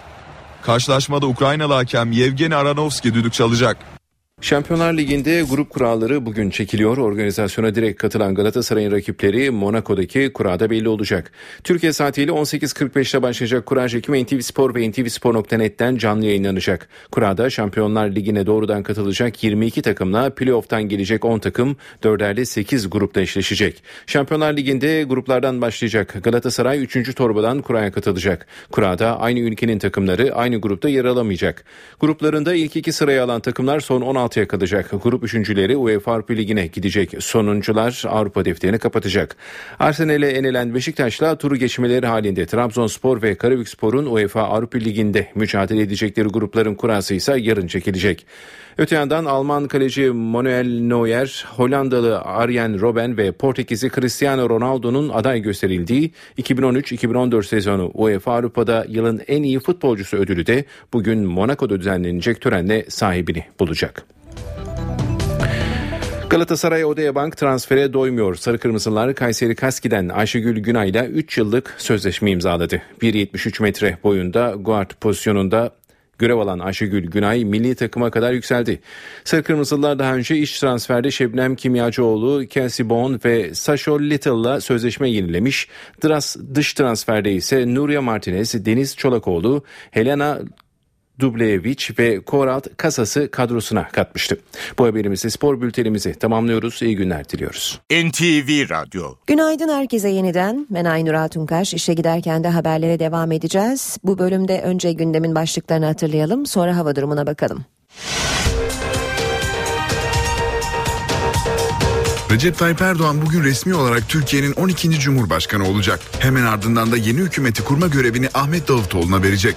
Karşılaşmada Ukraynalı hakem Yevgeni Aranovski düdük çalacak. Şampiyonlar Ligi'nde grup kuralları bugün çekiliyor. Organizasyona direkt katılan Galatasaray'ın rakipleri Monaco'daki kurada belli olacak. Türkiye saatiyle 18.45'te başlayacak kura çekimi NTV Spor ve ntvspor.net'ten canlı yayınlanacak. Kurada Şampiyonlar Ligi'ne doğrudan katılacak 22 takımla playoff'tan gelecek 10 takım 4'erli 8 grupta eşleşecek. Şampiyonlar Ligi'nde gruplardan başlayacak. Galatasaray 3. torbadan kuraya katılacak. Kurada aynı ülkenin takımları aynı grupta yer alamayacak. Gruplarında ilk iki sırayı alan takımlar son 16 16'ya kalacak. Grup üçüncüleri UEFA Avrupa Ligi'ne gidecek. Sonuncular Avrupa defterini kapatacak. Arsenal'e enilen Beşiktaş'la turu geçmeleri halinde Trabzonspor ve Karabükspor'un UEFA Avrupa Ligi'nde mücadele edecekleri grupların kurası ise yarın çekilecek. Öte yandan Alman kaleci Manuel Neuer, Hollandalı Arjen Robben ve Portekizli Cristiano Ronaldo'nun aday gösterildiği 2013-2014 sezonu UEFA Avrupa'da yılın en iyi futbolcusu ödülü de bugün Monaco'da düzenlenecek törenle sahibini bulacak. Galatasaray Odaya Bank transfere doymuyor. Sarı Kırmızılar Kayseri Kaski'den Ayşegül Günay'la 3 yıllık sözleşme imzaladı. 1.73 metre boyunda guard pozisyonunda görev alan Ayşegül Günay milli takıma kadar yükseldi. Sarı Kırmızılar daha önce iş transferde Şebnem Kimyacıoğlu, Kelsey Bone ve Sasho Little'la sözleşme yenilemiş. Dış transferde ise Nuria Martinez, Deniz Çolakoğlu, Helena Dublevic ve Korat kasası kadrosuna katmıştı. Bu haberimizi spor bültenimizi tamamlıyoruz. İyi günler diliyoruz. NTV Radyo. Günaydın herkese yeniden. Ben Aynur Altunkaş. İşe giderken de haberlere devam edeceğiz. Bu bölümde önce gündemin başlıklarını hatırlayalım. Sonra hava durumuna bakalım. Recep Tayyip Erdoğan bugün resmi olarak Türkiye'nin 12. Cumhurbaşkanı olacak. Hemen ardından da yeni hükümeti kurma görevini Ahmet Davutoğlu'na verecek.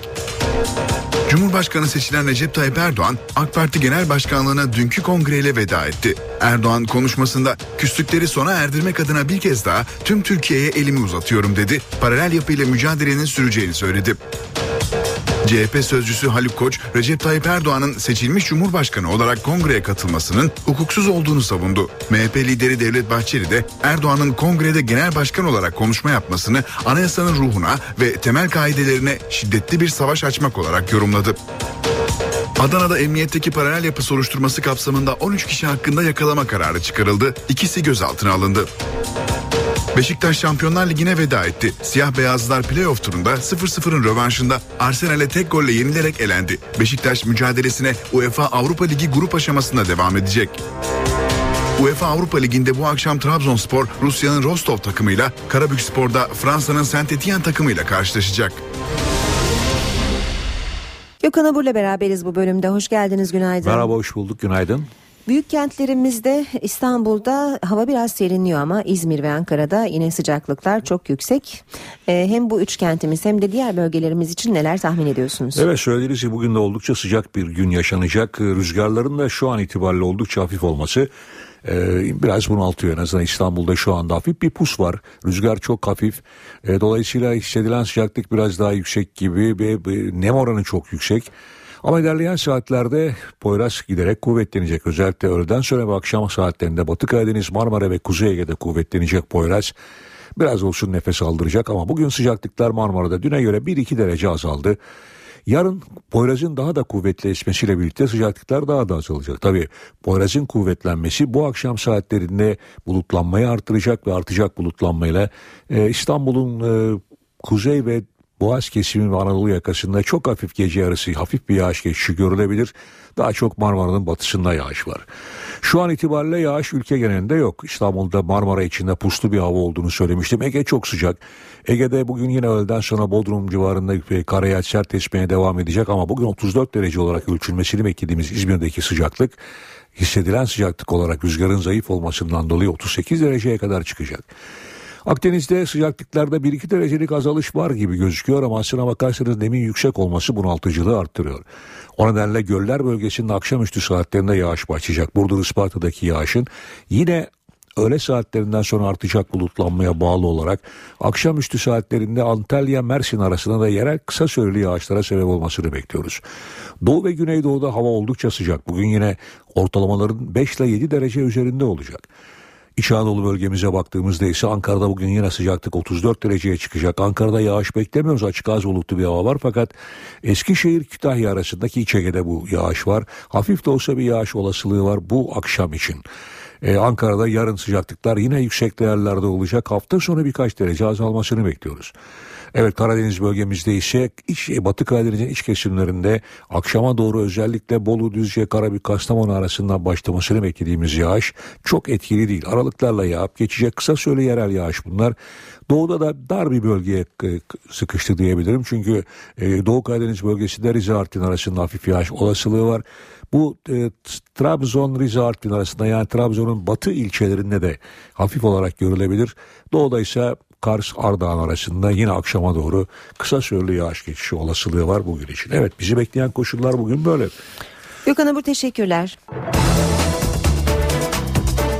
Cumhurbaşkanı seçilen Recep Tayyip Erdoğan AK Parti Genel Başkanlığı'na dünkü kongreyle veda etti. Erdoğan konuşmasında küslükleri sona erdirmek adına bir kez daha tüm Türkiye'ye elimi uzatıyorum dedi. Paralel yapıyla mücadelenin süreceğini söyledi. CHP sözcüsü Haluk Koç, Recep Tayyip Erdoğan'ın seçilmiş Cumhurbaşkanı olarak kongreye katılmasının hukuksuz olduğunu savundu. MHP lideri Devlet Bahçeli de Erdoğan'ın kongrede genel başkan olarak konuşma yapmasını anayasanın ruhuna ve temel kaidelerine şiddetli bir savaş açmak olarak yorumladı. Adana'da emniyetteki paralel yapı soruşturması kapsamında 13 kişi hakkında yakalama kararı çıkarıldı. İkisi gözaltına alındı. Beşiktaş Şampiyonlar Ligi'ne veda etti. Siyah beyazlılar playoff turunda 0-0'ın rövanşında Arsenal'e tek golle yenilerek elendi. Beşiktaş mücadelesine UEFA Avrupa Ligi grup aşamasında devam edecek. UEFA Avrupa Ligi'nde bu akşam Trabzonspor Rusya'nın Rostov takımıyla, Karabükspor'da Fransa'nın Saint Etienne takımıyla karşılaşacak. Gökhan Abur'la beraberiz bu bölümde. Hoş geldiniz, günaydın. Merhaba, hoş bulduk, günaydın. Büyük kentlerimizde İstanbul'da hava biraz serinliyor ama İzmir ve Ankara'da yine sıcaklıklar çok yüksek. Ee, hem bu üç kentimiz hem de diğer bölgelerimiz için neler tahmin ediyorsunuz? Evet söylediğiniz gibi bugün de oldukça sıcak bir gün yaşanacak. Rüzgarların da şu an itibariyle oldukça hafif olması e, biraz bunaltıyor en azından İstanbul'da şu anda hafif bir pus var. Rüzgar çok hafif. E, dolayısıyla hissedilen sıcaklık biraz daha yüksek gibi ve nem oranı çok yüksek. Ama ilerleyen saatlerde Poyraz giderek kuvvetlenecek. Özellikle öğleden sonra ve akşam saatlerinde Batı Karadeniz, Marmara ve Kuzey Ege'de kuvvetlenecek Poyraz. Biraz olsun nefes aldıracak ama bugün sıcaklıklar Marmara'da düne göre 1-2 derece azaldı. Yarın Poyraz'ın daha da kuvvetli esmesiyle birlikte sıcaklıklar daha da azalacak. Tabii Poyraz'ın kuvvetlenmesi bu akşam saatlerinde bulutlanmayı artıracak ve artacak bulutlanmayla e, İstanbul'un e, kuzey ve Boğaz kesimi ve Anadolu yakasında çok hafif gece yarısı hafif bir yağış geçişi görülebilir. Daha çok Marmara'nın batısında yağış var. Şu an itibariyle yağış ülke genelinde yok. İstanbul'da Marmara içinde puslu bir hava olduğunu söylemiştim. Ege çok sıcak. Ege'de bugün yine öğleden sonra Bodrum civarında karaya sert esmeye devam edecek ama bugün 34 derece olarak ölçülmesini beklediğimiz İzmir'deki sıcaklık hissedilen sıcaklık olarak rüzgarın zayıf olmasından dolayı 38 dereceye kadar çıkacak. Akdeniz'de sıcaklıklarda 1-2 derecelik azalış var gibi gözüküyor ama aslına bakarsanız nemin yüksek olması bunaltıcılığı arttırıyor. O nedenle göller bölgesinde akşamüstü saatlerinde yağış başlayacak. Burdur Isparta'daki yağışın yine öğle saatlerinden sonra artacak bulutlanmaya bağlı olarak akşamüstü saatlerinde Antalya Mersin arasında da yerel kısa süreli yağışlara sebep olmasını bekliyoruz. Doğu ve Güneydoğu'da hava oldukça sıcak. Bugün yine ortalamaların 5 ile 7 derece üzerinde olacak. İç Anadolu bölgemize baktığımızda ise Ankara'da bugün yine sıcaklık 34 dereceye çıkacak. Ankara'da yağış beklemiyoruz. Açık az bulutlu bir hava var fakat Eskişehir Kütahya arasındaki iç Ege'de bu yağış var. Hafif de olsa bir yağış olasılığı var bu akşam için. Ee, Ankara'da yarın sıcaklıklar yine yüksek değerlerde olacak. Hafta sonu birkaç derece azalmasını bekliyoruz. Evet Karadeniz bölgemizde ise iç, Batı Karadeniz'in iç kesimlerinde akşama doğru özellikle Bolu, Düzce, Karabük, Kastamonu arasından başlamasını beklediğimiz yağış çok etkili değil. Aralıklarla yağıp geçecek kısa süreli yerel yağış bunlar. Doğuda da dar bir bölgeye sıkıştı diyebilirim. Çünkü e, Doğu Karadeniz bölgesinde Rize Artvin arasında hafif yağış olasılığı var. Bu e, Trabzon Rize Artvin arasında yani Trabzon'un batı ilçelerinde de hafif olarak görülebilir. Doğuda ise Kars Ardahan arasında yine akşama doğru kısa süreli yağış geçişi olasılığı var bugün için. Evet bizi bekleyen koşullar bugün böyle. Gökhan Abur teşekkürler.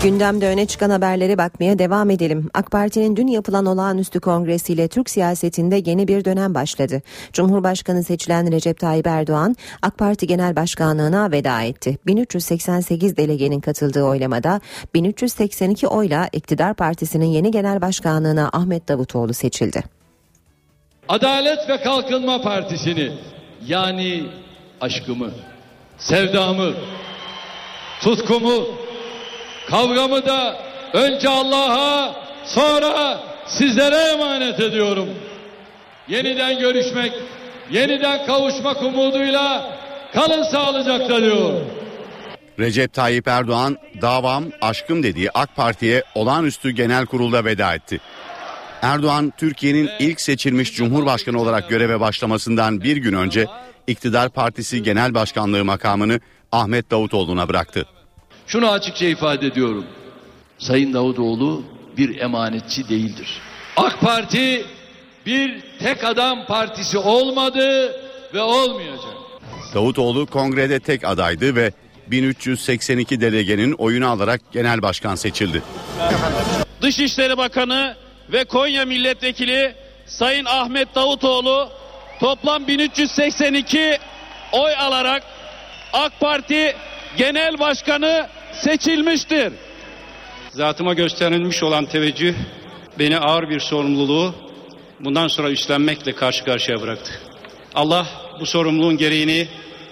Gündemde öne çıkan haberlere bakmaya devam edelim. AK Parti'nin dün yapılan olağanüstü kongresiyle Türk siyasetinde yeni bir dönem başladı. Cumhurbaşkanı seçilen Recep Tayyip Erdoğan AK Parti Genel Başkanlığına veda etti. 1388 delegenin katıldığı oylamada 1382 oyla iktidar partisinin yeni genel başkanlığına Ahmet Davutoğlu seçildi. Adalet ve Kalkınma Partisi'ni yani aşkımı, sevdamı, tutkumu, Kavgamı da önce Allah'a sonra sizlere emanet ediyorum. Yeniden görüşmek, yeniden kavuşmak umuduyla kalın sağlıcakla diyorum. Recep Tayyip Erdoğan davam aşkım dediği AK Parti'ye olağanüstü genel kurulda veda etti. Erdoğan Türkiye'nin ilk seçilmiş cumhurbaşkanı olarak göreve başlamasından bir gün önce iktidar partisi genel başkanlığı makamını Ahmet Davutoğlu'na bıraktı. Şunu açıkça ifade ediyorum. Sayın Davutoğlu bir emanetçi değildir. AK Parti bir tek adam partisi olmadı ve olmayacak. Davutoğlu kongrede tek adaydı ve 1382 delegenin oyunu alarak genel başkan seçildi. Dışişleri Bakanı ve Konya Milletvekili Sayın Ahmet Davutoğlu toplam 1382 oy alarak AK Parti Genel Başkanı seçilmiştir. Zatıma gösterilmiş olan teveccüh beni ağır bir sorumluluğu bundan sonra üstlenmekle karşı karşıya bıraktı. Allah bu sorumluluğun gereğini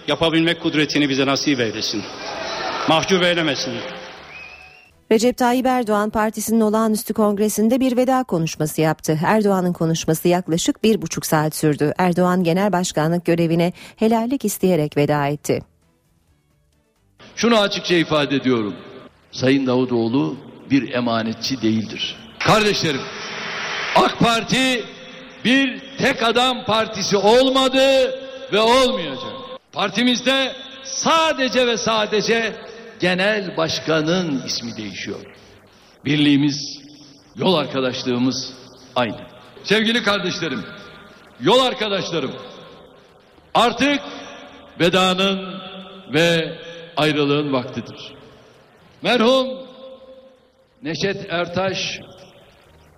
yapabilmek kudretini bize nasip eylesin. Mahcup eylemesin. Recep Tayyip Erdoğan partisinin olağanüstü kongresinde bir veda konuşması yaptı. Erdoğan'ın konuşması yaklaşık bir buçuk saat sürdü. Erdoğan genel başkanlık görevine helallik isteyerek veda etti. Şunu açıkça ifade ediyorum. Sayın Davutoğlu bir emanetçi değildir. Kardeşlerim, AK Parti bir tek adam partisi olmadı ve olmayacak. Partimizde sadece ve sadece genel başkanın ismi değişiyor. Birliğimiz, yol arkadaşlığımız aynı. Sevgili kardeşlerim, yol arkadaşlarım, artık vedanın ve ayrılığın vaktidir. Merhum Neşet Ertaş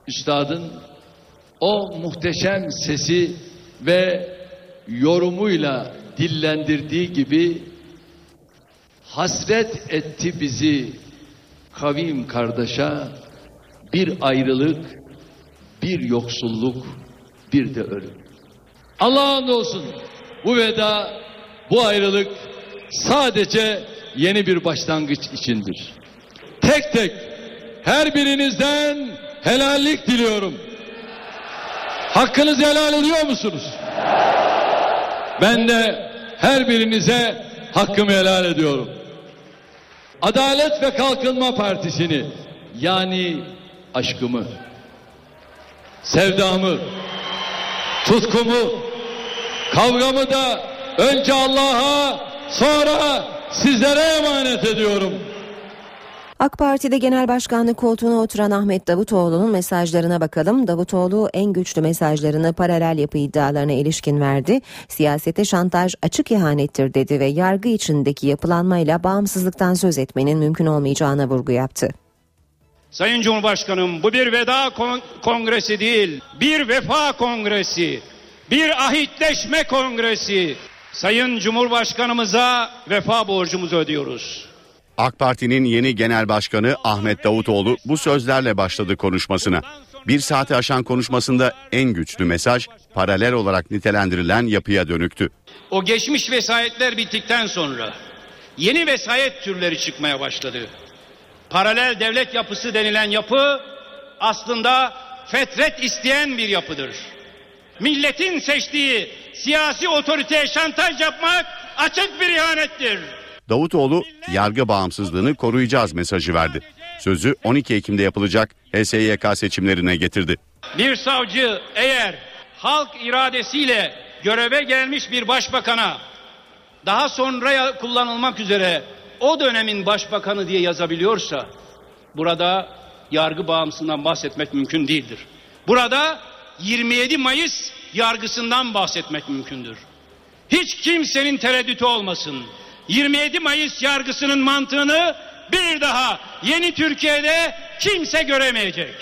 Üstad'ın o muhteşem sesi ve yorumuyla dillendirdiği gibi hasret etti bizi kavim kardeşe bir ayrılık, bir yoksulluk, bir de ölüm. Allah'a olsun Bu veda, bu ayrılık sadece yeni bir başlangıç içindir. Tek tek her birinizden helallik diliyorum. Hakkınızı helal ediyor musunuz? Ben de her birinize hakkımı helal ediyorum. Adalet ve Kalkınma Partisi'ni yani aşkımı, sevdamı, tutkumu, kavgamı da önce Allah'a sonra sizlere emanet ediyorum. AK Parti'de genel başkanlık koltuğuna oturan Ahmet Davutoğlu'nun mesajlarına bakalım. Davutoğlu en güçlü mesajlarını paralel yapı iddialarına ilişkin verdi. Siyasete şantaj açık ihanettir dedi ve yargı içindeki yapılanmayla bağımsızlıktan söz etmenin mümkün olmayacağına vurgu yaptı. Sayın Cumhurbaşkanım bu bir veda kon- kongresi değil, bir vefa kongresi, bir ahitleşme kongresi. Sayın Cumhurbaşkanımıza vefa borcumuzu ödüyoruz. AK Parti'nin yeni genel başkanı Ahmet Davutoğlu bu sözlerle başladı konuşmasına. Bir saati aşan konuşmasında en güçlü mesaj paralel olarak nitelendirilen yapıya dönüktü. O geçmiş vesayetler bittikten sonra yeni vesayet türleri çıkmaya başladı. Paralel devlet yapısı denilen yapı aslında fetret isteyen bir yapıdır. Milletin seçtiği siyasi otoriteye şantaj yapmak açık bir ihanettir. Davutoğlu yargı bağımsızlığını koruyacağız mesajı verdi. Sözü 12 Ekim'de yapılacak HSYK seçimlerine getirdi. Bir savcı eğer halk iradesiyle göreve gelmiş bir başbakana daha sonra kullanılmak üzere o dönemin başbakanı diye yazabiliyorsa burada yargı bağımsızlığından bahsetmek mümkün değildir. Burada 27 Mayıs yargısından bahsetmek mümkündür. Hiç kimsenin tereddütü olmasın. 27 Mayıs yargısının mantığını bir daha yeni Türkiye'de kimse göremeyecek.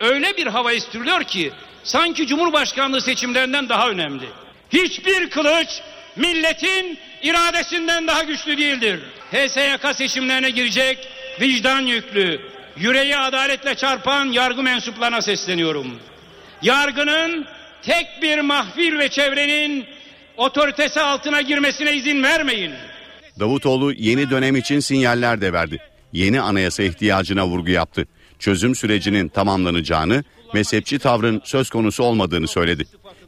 Öyle bir hava estiriliyor ki sanki Cumhurbaşkanlığı seçimlerinden daha önemli. Hiçbir kılıç milletin iradesinden daha güçlü değildir. HSYK seçimlerine girecek vicdan yüklü, yüreği adaletle çarpan yargı mensuplarına sesleniyorum. Yargının tek bir mahfil ve çevrenin otoritesi altına girmesine izin vermeyin. Davutoğlu yeni dönem için sinyaller de verdi. Yeni anayasa ihtiyacına vurgu yaptı. Çözüm sürecinin tamamlanacağını, mezhepçi tavrın söz konusu olmadığını söyledi.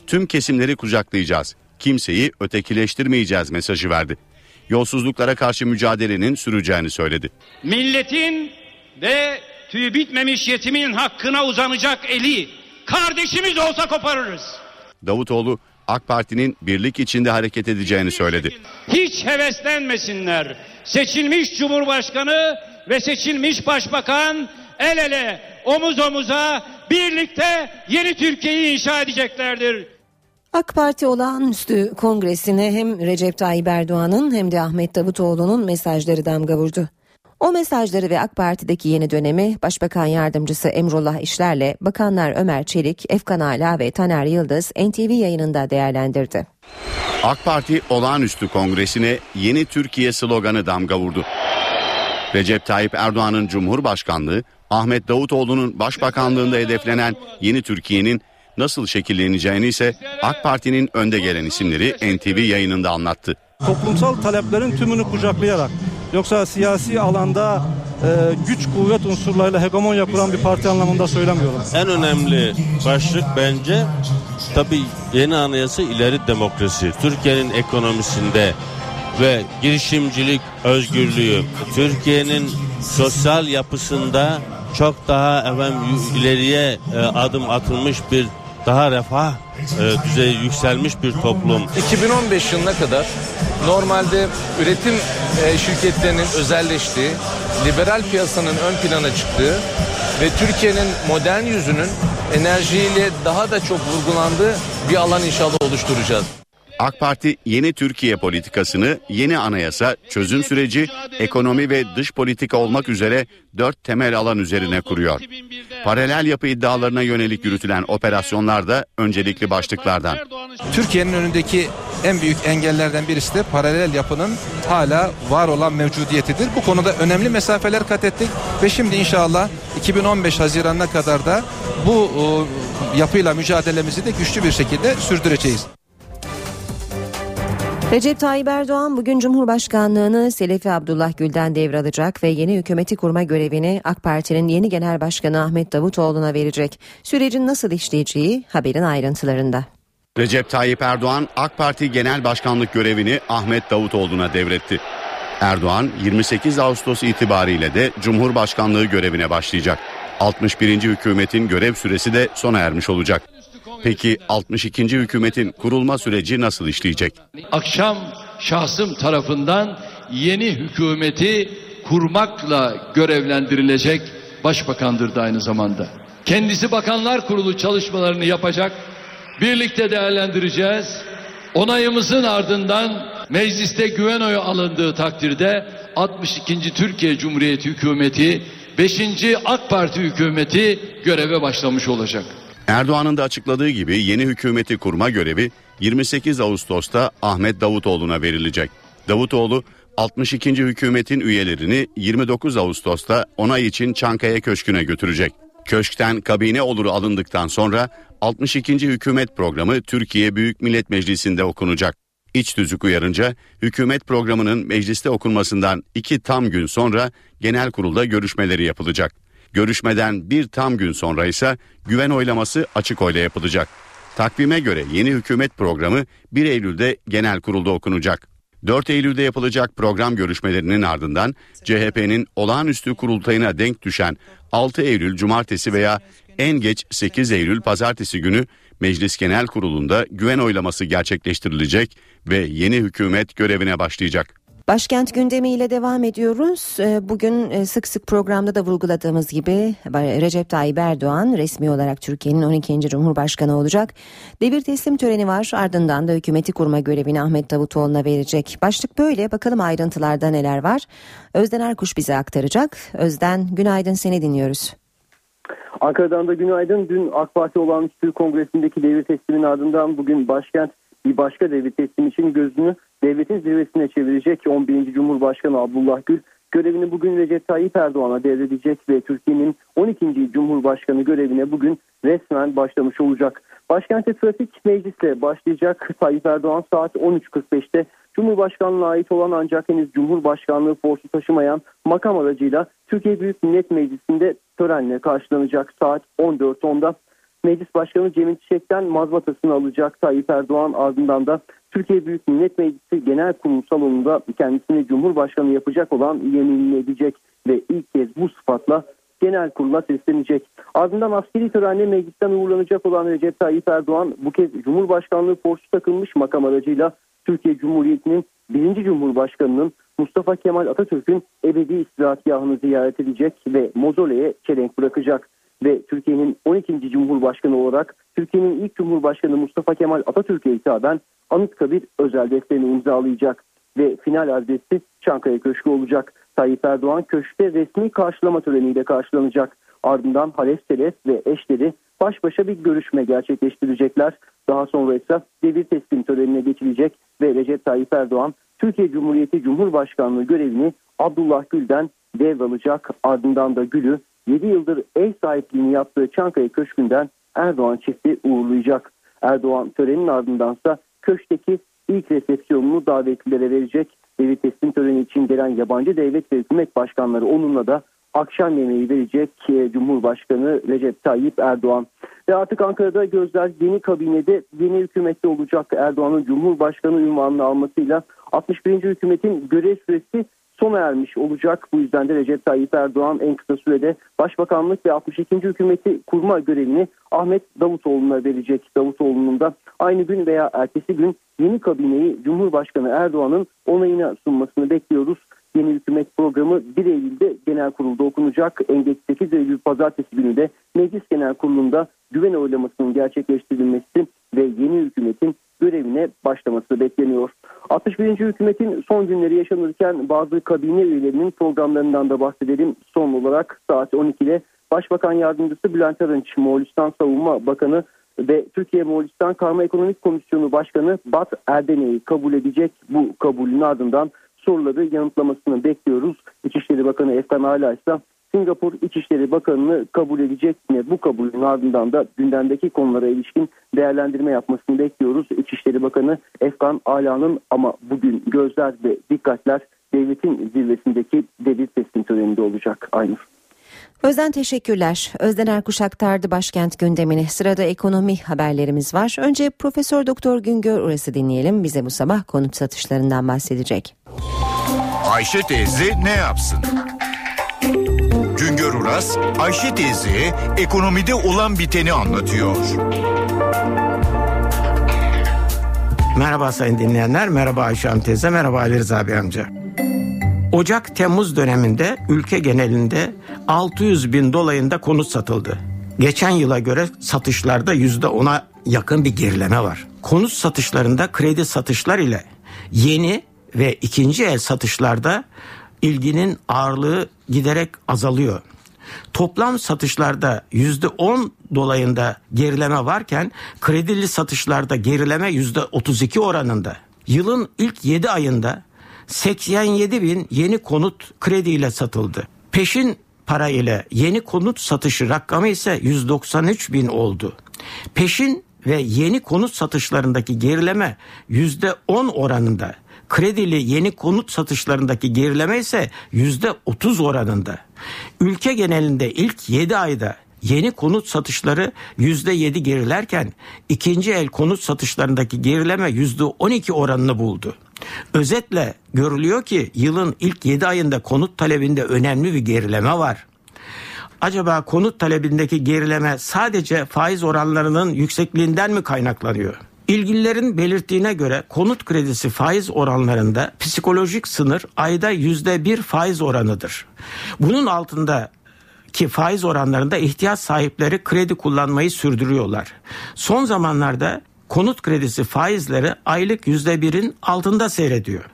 Tüm kesimleri kucaklayacağız. Kimseyi ötekileştirmeyeceğiz mesajı verdi. Yolsuzluklara karşı mücadelenin süreceğini söyledi. Milletin ve tüy bitmemiş yetimin hakkına uzanacak eli kardeşimiz olsa koparırız. Davutoğlu AK Parti'nin birlik içinde hareket edeceğini söyledi. Hiç heveslenmesinler. Seçilmiş Cumhurbaşkanı ve seçilmiş Başbakan el ele omuz omuza birlikte yeni Türkiye'yi inşa edeceklerdir. AK Parti olağanüstü kongresine hem Recep Tayyip Erdoğan'ın hem de Ahmet Davutoğlu'nun mesajları damga vurdu. O mesajları ve AK Parti'deki yeni dönemi Başbakan Yardımcısı Emrullah İşler'le Bakanlar Ömer Çelik, Efkan Ala ve Taner Yıldız NTV yayınında değerlendirdi. AK Parti olağanüstü kongresine yeni Türkiye sloganı damga vurdu. Recep Tayyip Erdoğan'ın Cumhurbaşkanlığı, Ahmet Davutoğlu'nun başbakanlığında hedeflenen yeni Türkiye'nin nasıl şekilleneceğini ise AK Parti'nin önde gelen isimleri NTV yayınında anlattı. Toplumsal taleplerin tümünü kucaklayarak yoksa siyasi alanda e, güç kuvvet unsurlarıyla hegemonya kuran bir parti anlamında söylemiyorum. En önemli başlık bence tabii yeni anayasa ileri demokrasi. Türkiye'nin ekonomisinde ve girişimcilik özgürlüğü, Türkiye'nin sosyal yapısında çok daha efendim ileriye e, adım atılmış bir daha refah e, düzeyi yükselmiş bir toplum. 2015 yılına kadar normalde üretim e, şirketlerinin özelleştiği, liberal piyasanın ön plana çıktığı ve Türkiye'nin modern yüzünün enerjiyle daha da çok vurgulandığı bir alan inşallah oluşturacağız. AK Parti yeni Türkiye politikasını yeni anayasa, çözüm süreci, ekonomi ve dış politika olmak üzere dört temel alan üzerine kuruyor. Paralel yapı iddialarına yönelik yürütülen operasyonlar da öncelikli başlıklardan. Türkiye'nin önündeki en büyük engellerden birisi de paralel yapının hala var olan mevcudiyetidir. Bu konuda önemli mesafeler kat ettik ve şimdi inşallah 2015 Haziran'ına kadar da bu yapıyla mücadelemizi de güçlü bir şekilde sürdüreceğiz. Recep Tayyip Erdoğan bugün Cumhurbaşkanlığını Selefi Abdullah Gül'den devralacak ve yeni hükümeti kurma görevini AK Parti'nin yeni Genel Başkanı Ahmet Davutoğlu'na verecek. Sürecin nasıl işleyeceği haberin ayrıntılarında. Recep Tayyip Erdoğan AK Parti Genel Başkanlık görevini Ahmet Davutoğlu'na devretti. Erdoğan 28 Ağustos itibariyle de Cumhurbaşkanlığı görevine başlayacak. 61. hükümetin görev süresi de sona ermiş olacak. Peki 62. hükümetin kurulma süreci nasıl işleyecek? Akşam şahsım tarafından yeni hükümeti kurmakla görevlendirilecek başbakandır da aynı zamanda. Kendisi bakanlar kurulu çalışmalarını yapacak. Birlikte değerlendireceğiz. Onayımızın ardından mecliste güven oyu alındığı takdirde 62. Türkiye Cumhuriyeti hükümeti 5. AK Parti hükümeti göreve başlamış olacak. Erdoğan'ın da açıkladığı gibi yeni hükümeti kurma görevi 28 Ağustos'ta Ahmet Davutoğlu'na verilecek. Davutoğlu 62. hükümetin üyelerini 29 Ağustos'ta onay için Çankaya Köşkü'ne götürecek. Köşkten kabine oluru alındıktan sonra 62. hükümet programı Türkiye Büyük Millet Meclisi'nde okunacak. İç tüzük uyarınca hükümet programının mecliste okunmasından iki tam gün sonra genel kurulda görüşmeleri yapılacak. Görüşmeden bir tam gün sonra ise güven oylaması açık oyla yapılacak. Takvime göre yeni hükümet programı 1 Eylül'de genel kurulda okunacak. 4 Eylül'de yapılacak program görüşmelerinin ardından CHP'nin olağanüstü kurultayına denk düşen 6 Eylül cumartesi veya en geç 8 Eylül pazartesi günü Meclis Genel Kurulu'nda güven oylaması gerçekleştirilecek ve yeni hükümet görevine başlayacak. Başkent gündemiyle devam ediyoruz. Ee, bugün e, sık sık programda da vurguladığımız gibi Recep Tayyip Erdoğan resmi olarak Türkiye'nin 12. Cumhurbaşkanı olacak. Devir teslim töreni var ardından da hükümeti kurma görevini Ahmet Davutoğlu'na verecek. Başlık böyle bakalım ayrıntılarda neler var. Özden Erkuş bize aktaracak. Özden günaydın seni dinliyoruz. Ankara'dan da günaydın. Dün AK Parti olağanüstü kongresindeki devir teslimin ardından bugün başkent bir başka devir teslim için gözünü devletin zirvesine çevirecek 11. Cumhurbaşkanı Abdullah Gül görevini bugün Recep Tayyip Erdoğan'a devredecek ve Türkiye'nin 12. Cumhurbaşkanı görevine bugün resmen başlamış olacak. Başkente trafik meclisle başlayacak. Tayyip Erdoğan saat 13.45'te Cumhurbaşkanlığına ait olan ancak henüz Cumhurbaşkanlığı forsu taşımayan makam aracıyla Türkiye Büyük Millet Meclisi'nde törenle karşılanacak saat 14.10'da. Meclis Başkanı Cemil Çiçek'ten mazbatasını alacak Tayyip Erdoğan ardından da Türkiye Büyük Millet Meclisi Genel Kurulu salonunda kendisini Cumhurbaşkanı yapacak olan yeminini edecek ve ilk kez bu sıfatla genel kurula seslenecek. Ardından askeri törenle meclisten uğurlanacak olan Recep Tayyip Erdoğan bu kez Cumhurbaşkanlığı porsu takılmış makam aracıyla Türkiye Cumhuriyeti'nin birinci Cumhurbaşkanı'nın Mustafa Kemal Atatürk'ün ebedi istirahatgahını ziyaret edecek ve mozoleye çelenk bırakacak ve Türkiye'nin 12. Cumhurbaşkanı olarak Türkiye'nin ilk Cumhurbaşkanı Mustafa Kemal Atatürk'e hitaben Anıtkabir özel defterini imzalayacak ve final adresi Çankaya Köşkü olacak. Tayyip Erdoğan köşkte resmi karşılama töreniyle karşılanacak. Ardından Halef Selef ve eşleri baş başa bir görüşme gerçekleştirecekler. Daha sonra ise devir teslim törenine geçilecek ve Recep Tayyip Erdoğan Türkiye Cumhuriyeti Cumhurbaşkanlığı görevini Abdullah Gül'den devralacak. Ardından da Gül'ü 7 yıldır ev sahipliğini yaptığı Çankaya Köşkü'nden Erdoğan çifti uğurlayacak. Erdoğan törenin ardındansa köşkteki ilk resepsiyonunu davetlilere verecek. Devir teslim töreni için gelen yabancı devlet ve hükümet başkanları onunla da akşam yemeği verecek Cumhurbaşkanı Recep Tayyip Erdoğan. Ve artık Ankara'da gözler yeni kabinede yeni hükümette olacak Erdoğan'ın Cumhurbaşkanı ünvanını almasıyla 61. hükümetin görev süresi sona ermiş olacak. Bu yüzden de Recep Tayyip Erdoğan en kısa sürede Başbakanlık ve 62. hükümeti kurma görevini Ahmet Davutoğlu'na verecek. Davutoğlu'nun da aynı gün veya ertesi gün yeni kabineyi Cumhurbaşkanı Erdoğan'ın onayına sunmasını bekliyoruz. Yeni hükümet programı 1 Eylül'de genel kurulda okunacak. En geç 8 Eylül pazartesi günü de Meclis Genel Kurulu'nda güven oylamasının gerçekleştirilmesi ve yeni hükümetin görevine başlaması bekleniyor. 61. hükümetin son günleri yaşanırken bazı kabine üyelerinin programlarından da bahsedelim. Son olarak saat 12'de Başbakan Yardımcısı Bülent Arınç, Moğolistan Savunma Bakanı ve Türkiye Moğolistan Karma Ekonomik Komisyonu Başkanı Bat Erdene'yi kabul edecek. Bu kabulün ardından soruları yanıtlamasını bekliyoruz. İçişleri Bakanı Efkan Ala ise Singapur İçişleri Bakanı'nı kabul edecek mi? Bu kabulün ardından da gündemdeki konulara ilişkin değerlendirme yapmasını bekliyoruz. İçişleri Bakanı Efkan Ala'nın ama bugün gözler ve dikkatler devletin zirvesindeki devir teslim töreninde olacak Aynur. Özden teşekkürler. Özden Erkuş aktardı başkent gündemini. Sırada ekonomi haberlerimiz var. Önce Profesör Doktor Güngör Uras'ı dinleyelim. Bize bu sabah konut satışlarından bahsedecek. Ayşe teyze ne yapsın? Uras, Ayşe teyze ekonomide olan biteni anlatıyor. Merhaba sayın dinleyenler, merhaba Ayşe Hanım teyze, merhaba Ali Rıza abi amca. Ocak-Temmuz döneminde ülke genelinde 600 bin dolayında konut satıldı. Geçen yıla göre satışlarda %10'a yakın bir gerileme var. Konut satışlarında kredi satışlar ile yeni ve ikinci el satışlarda ilginin ağırlığı giderek azalıyor. Toplam satışlarda yüzde on dolayında gerileme varken kredili satışlarda gerileme yüzde otuz iki oranında. Yılın ilk yedi ayında 87 bin yeni konut krediyle satıldı. Peşin para ile yeni konut satışı rakamı ise 193 bin oldu. Peşin ve yeni konut satışlarındaki gerileme %10 oranında. Kredili yeni konut satışlarındaki gerileme ise %30 oranında. Ülke genelinde ilk 7 ayda yeni konut satışları %7 gerilerken ikinci el konut satışlarındaki gerileme %12 oranını buldu. Özetle görülüyor ki yılın ilk 7 ayında konut talebinde önemli bir gerileme var. Acaba konut talebindeki gerileme sadece faiz oranlarının yüksekliğinden mi kaynaklanıyor? İlgililerin belirttiğine göre konut kredisi faiz oranlarında psikolojik sınır ayda yüzde bir faiz oranıdır. Bunun altında ki faiz oranlarında ihtiyaç sahipleri kredi kullanmayı sürdürüyorlar. Son zamanlarda konut kredisi faizleri aylık yüzde birin altında seyrediyor.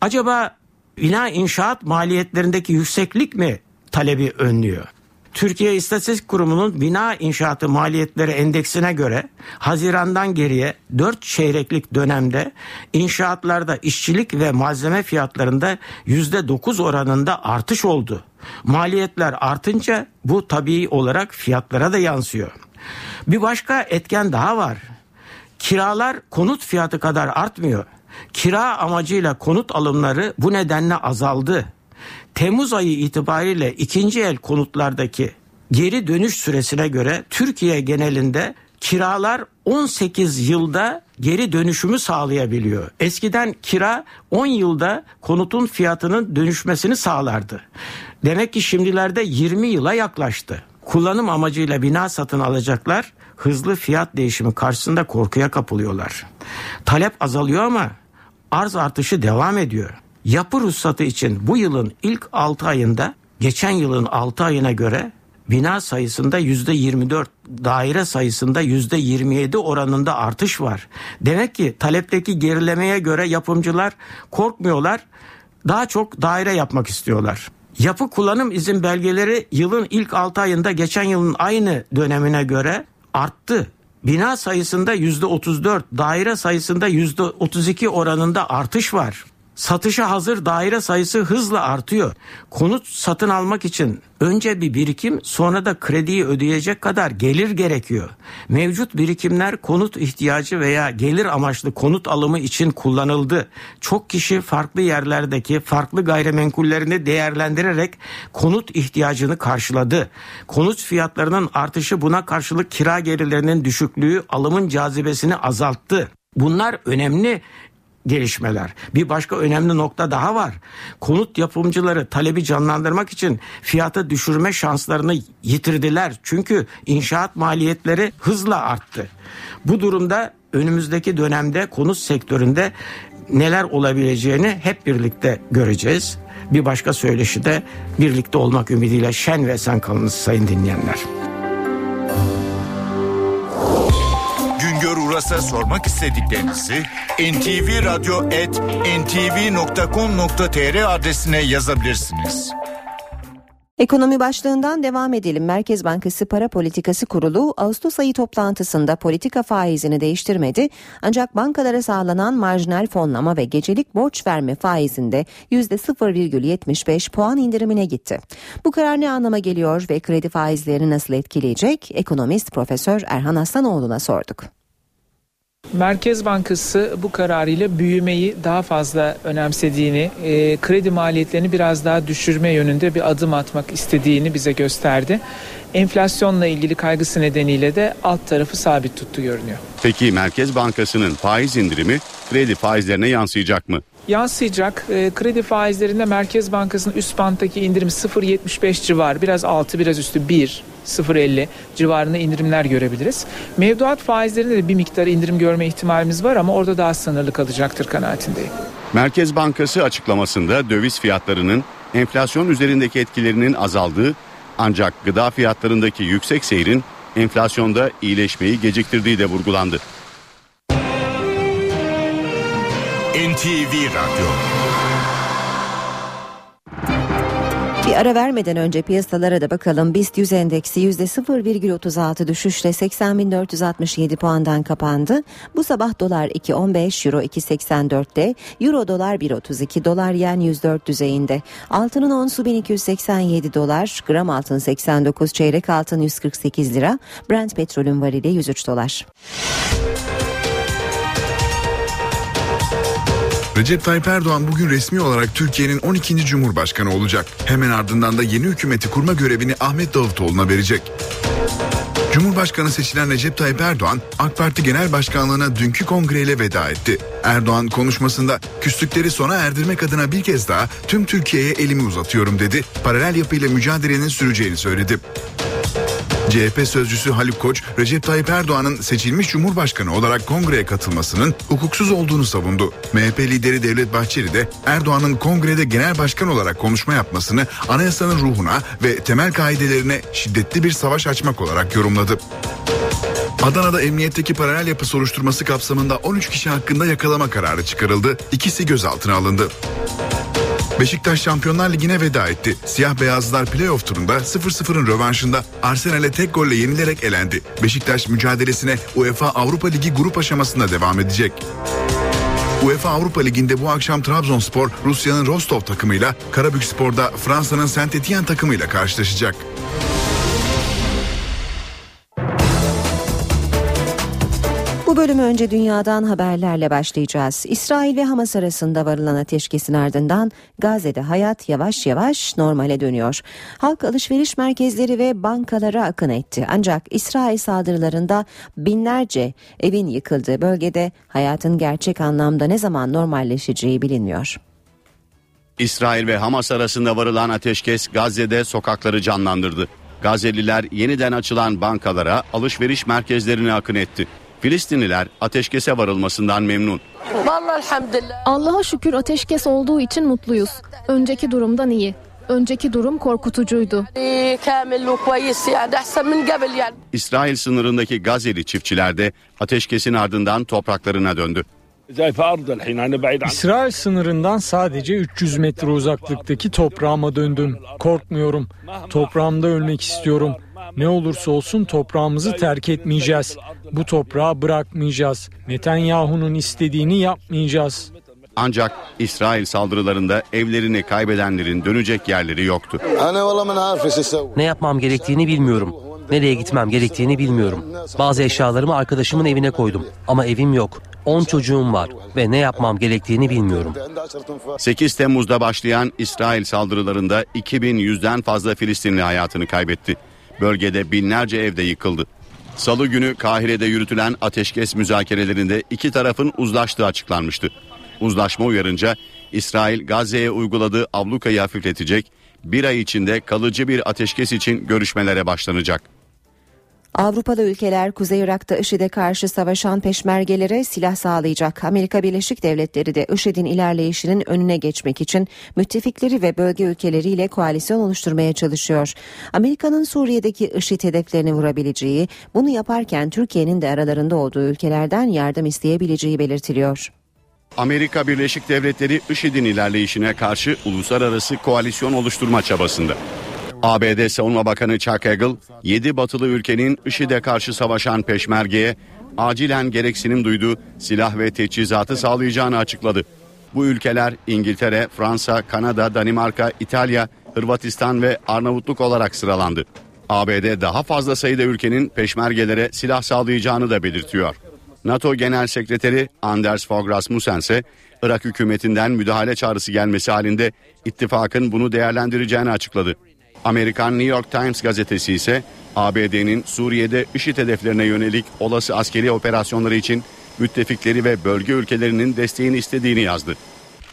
Acaba bina inşaat maliyetlerindeki yükseklik mi talebi önlüyor? Türkiye İstatistik Kurumu'nun bina inşaatı maliyetleri endeksine göre Haziran'dan geriye 4 çeyreklik dönemde inşaatlarda işçilik ve malzeme fiyatlarında %9 oranında artış oldu. Maliyetler artınca bu tabii olarak fiyatlara da yansıyor. Bir başka etken daha var. Kiralar konut fiyatı kadar artmıyor. Kira amacıyla konut alımları bu nedenle azaldı. Temmuz ayı itibariyle ikinci el konutlardaki geri dönüş süresine göre Türkiye genelinde kiralar 18 yılda geri dönüşümü sağlayabiliyor. Eskiden kira 10 yılda konutun fiyatının dönüşmesini sağlardı. Demek ki şimdilerde 20 yıla yaklaştı. Kullanım amacıyla bina satın alacaklar hızlı fiyat değişimi karşısında korkuya kapılıyorlar. Talep azalıyor ama arz artışı devam ediyor. Yapı ruhsatı için bu yılın ilk 6 ayında geçen yılın 6 ayına göre bina sayısında yüzde 24, daire sayısında yüzde 27 oranında artış var. Demek ki talepteki gerilemeye göre yapımcılar korkmuyorlar. Daha çok daire yapmak istiyorlar. Yapı kullanım izin belgeleri yılın ilk 6 ayında geçen yılın aynı dönemine göre arttı. Bina sayısında yüzde 34, daire sayısında yüzde 32 oranında artış var. Satışa hazır daire sayısı hızla artıyor. Konut satın almak için önce bir birikim sonra da krediyi ödeyecek kadar gelir gerekiyor. Mevcut birikimler konut ihtiyacı veya gelir amaçlı konut alımı için kullanıldı. Çok kişi farklı yerlerdeki farklı gayrimenkullerini değerlendirerek konut ihtiyacını karşıladı. Konut fiyatlarının artışı buna karşılık kira gelirlerinin düşüklüğü alımın cazibesini azalttı. Bunlar önemli gelişmeler. Bir başka önemli nokta daha var. Konut yapımcıları talebi canlandırmak için fiyatı düşürme şanslarını yitirdiler. Çünkü inşaat maliyetleri hızla arttı. Bu durumda önümüzdeki dönemde konut sektöründe neler olabileceğini hep birlikte göreceğiz. Bir başka söyleşi de birlikte olmak ümidiyle şen ve sen kalınız sayın dinleyenler. Uras'a sormak istediklerinizi ntvradio.com.tr adresine yazabilirsiniz. Ekonomi başlığından devam edelim. Merkez Bankası Para Politikası Kurulu Ağustos ayı toplantısında politika faizini değiştirmedi. Ancak bankalara sağlanan marjinal fonlama ve gecelik borç verme faizinde %0,75 puan indirimine gitti. Bu karar ne anlama geliyor ve kredi faizlerini nasıl etkileyecek? Ekonomist Profesör Erhan Aslanoğlu'na sorduk. Merkez Bankası bu kararıyla büyümeyi daha fazla önemsediğini, e, kredi maliyetlerini biraz daha düşürme yönünde bir adım atmak istediğini bize gösterdi. Enflasyonla ilgili kaygısı nedeniyle de alt tarafı sabit tuttu görünüyor. Peki Merkez Bankası'nın faiz indirimi kredi faizlerine yansıyacak mı? Yansıyacak. E, kredi faizlerinde Merkez Bankası'nın üst banttaki indirim 0.75 civarı, biraz altı biraz üstü 1 0.50 civarında indirimler görebiliriz. Mevduat faizlerinde de bir miktar indirim görme ihtimalimiz var ama orada daha sınırlı kalacaktır kanaatindeyim. Merkez Bankası açıklamasında döviz fiyatlarının enflasyon üzerindeki etkilerinin azaldığı ancak gıda fiyatlarındaki yüksek seyrin enflasyonda iyileşmeyi geciktirdiği de vurgulandı. NTV Radyo Bir ara vermeden önce piyasalara da bakalım. BIST 100 endeksi %0,36 düşüşle 80.467 puandan kapandı. Bu sabah dolar 2.15, euro 2.84'te, euro dolar 1.32, dolar yen 104 düzeyinde. Altının onsu 1287 dolar, gram altın 89, çeyrek altın 148 lira, Brent petrolün varili 103 dolar. Recep Tayyip Erdoğan bugün resmi olarak Türkiye'nin 12. Cumhurbaşkanı olacak. Hemen ardından da yeni hükümeti kurma görevini Ahmet Davutoğlu'na verecek. Cumhurbaşkanı seçilen Recep Tayyip Erdoğan AK Parti Genel Başkanlığı'na dünkü kongreyle veda etti. Erdoğan konuşmasında küslükleri sona erdirmek adına bir kez daha tüm Türkiye'ye elimi uzatıyorum dedi. Paralel yapıyla mücadelenin süreceğini söyledi. CHP sözcüsü Haluk Koç, Recep Tayyip Erdoğan'ın seçilmiş Cumhurbaşkanı olarak kongreye katılmasının hukuksuz olduğunu savundu. MHP lideri Devlet Bahçeli de Erdoğan'ın kongrede genel başkan olarak konuşma yapmasını anayasanın ruhuna ve temel kaidelerine şiddetli bir savaş açmak olarak yorumladı. Adana'da emniyetteki paralel yapı soruşturması kapsamında 13 kişi hakkında yakalama kararı çıkarıldı. İkisi gözaltına alındı. Beşiktaş Şampiyonlar Ligi'ne veda etti. Siyah beyazlılar playoff turunda 0-0'ın rövanşında Arsenal'e tek golle yenilerek elendi. Beşiktaş mücadelesine UEFA Avrupa Ligi grup aşamasında devam edecek. UEFA Avrupa Ligi'nde bu akşam Trabzonspor Rusya'nın Rostov takımıyla, Karabükspor'da Fransa'nın Saint Etienne takımıyla karşılaşacak. Bu bölümü önce dünyadan haberlerle başlayacağız. İsrail ve Hamas arasında varılan ateşkesin ardından Gazze'de hayat yavaş yavaş normale dönüyor. Halk alışveriş merkezleri ve bankalara akın etti. Ancak İsrail saldırılarında binlerce evin yıkıldığı bölgede hayatın gerçek anlamda ne zaman normalleşeceği bilinmiyor. İsrail ve Hamas arasında varılan ateşkes Gazze'de sokakları canlandırdı. Gazze'liler yeniden açılan bankalara, alışveriş merkezlerine akın etti. Filistinliler ateşkese varılmasından memnun. Allah'a şükür ateşkes olduğu için mutluyuz. Önceki durumdan iyi. Önceki durum korkutucuydu. İsrail sınırındaki Gazze'li çiftçiler de ateşkesin ardından topraklarına döndü. İsrail sınırından sadece 300 metre uzaklıktaki toprağıma döndüm. Korkmuyorum. Toprağımda ölmek istiyorum. Ne olursa olsun toprağımızı terk etmeyeceğiz. Bu toprağı bırakmayacağız. Netanyahu'nun istediğini yapmayacağız. Ancak İsrail saldırılarında evlerini kaybedenlerin dönecek yerleri yoktu. Ne yapmam gerektiğini bilmiyorum. Nereye gitmem gerektiğini bilmiyorum. Bazı eşyalarımı arkadaşımın evine koydum ama evim yok. 10 çocuğum var ve ne yapmam gerektiğini bilmiyorum. 8 Temmuz'da başlayan İsrail saldırılarında 2100'den fazla Filistinli hayatını kaybetti. Bölgede binlerce evde yıkıldı. Salı günü Kahire'de yürütülen ateşkes müzakerelerinde iki tarafın uzlaştığı açıklanmıştı. Uzlaşma uyarınca İsrail Gazze'ye uyguladığı ablukayı hafifletecek, bir ay içinde kalıcı bir ateşkes için görüşmelere başlanacak. Avrupalı ülkeler Kuzey Irak'ta IŞİD'e karşı savaşan peşmergelere silah sağlayacak. Amerika Birleşik Devletleri de IŞİD'in ilerleyişinin önüne geçmek için müttefikleri ve bölge ülkeleriyle koalisyon oluşturmaya çalışıyor. Amerika'nın Suriye'deki IŞİD hedeflerini vurabileceği, bunu yaparken Türkiye'nin de aralarında olduğu ülkelerden yardım isteyebileceği belirtiliyor. Amerika Birleşik Devletleri IŞİD'in ilerleyişine karşı uluslararası koalisyon oluşturma çabasında. ABD Savunma Bakanı Chuck Hagel, 7 batılı ülkenin IŞİD'e karşı savaşan peşmergeye acilen gereksinim duyduğu silah ve teçhizatı sağlayacağını açıkladı. Bu ülkeler İngiltere, Fransa, Kanada, Danimarka, İtalya, Hırvatistan ve Arnavutluk olarak sıralandı. ABD daha fazla sayıda ülkenin peşmergelere silah sağlayacağını da belirtiyor. NATO Genel Sekreteri Anders Fogh Rasmussen ise Irak hükümetinden müdahale çağrısı gelmesi halinde ittifakın bunu değerlendireceğini açıkladı. Amerikan New York Times gazetesi ise ABD'nin Suriye'de IŞİD hedeflerine yönelik olası askeri operasyonları için müttefikleri ve bölge ülkelerinin desteğini istediğini yazdı.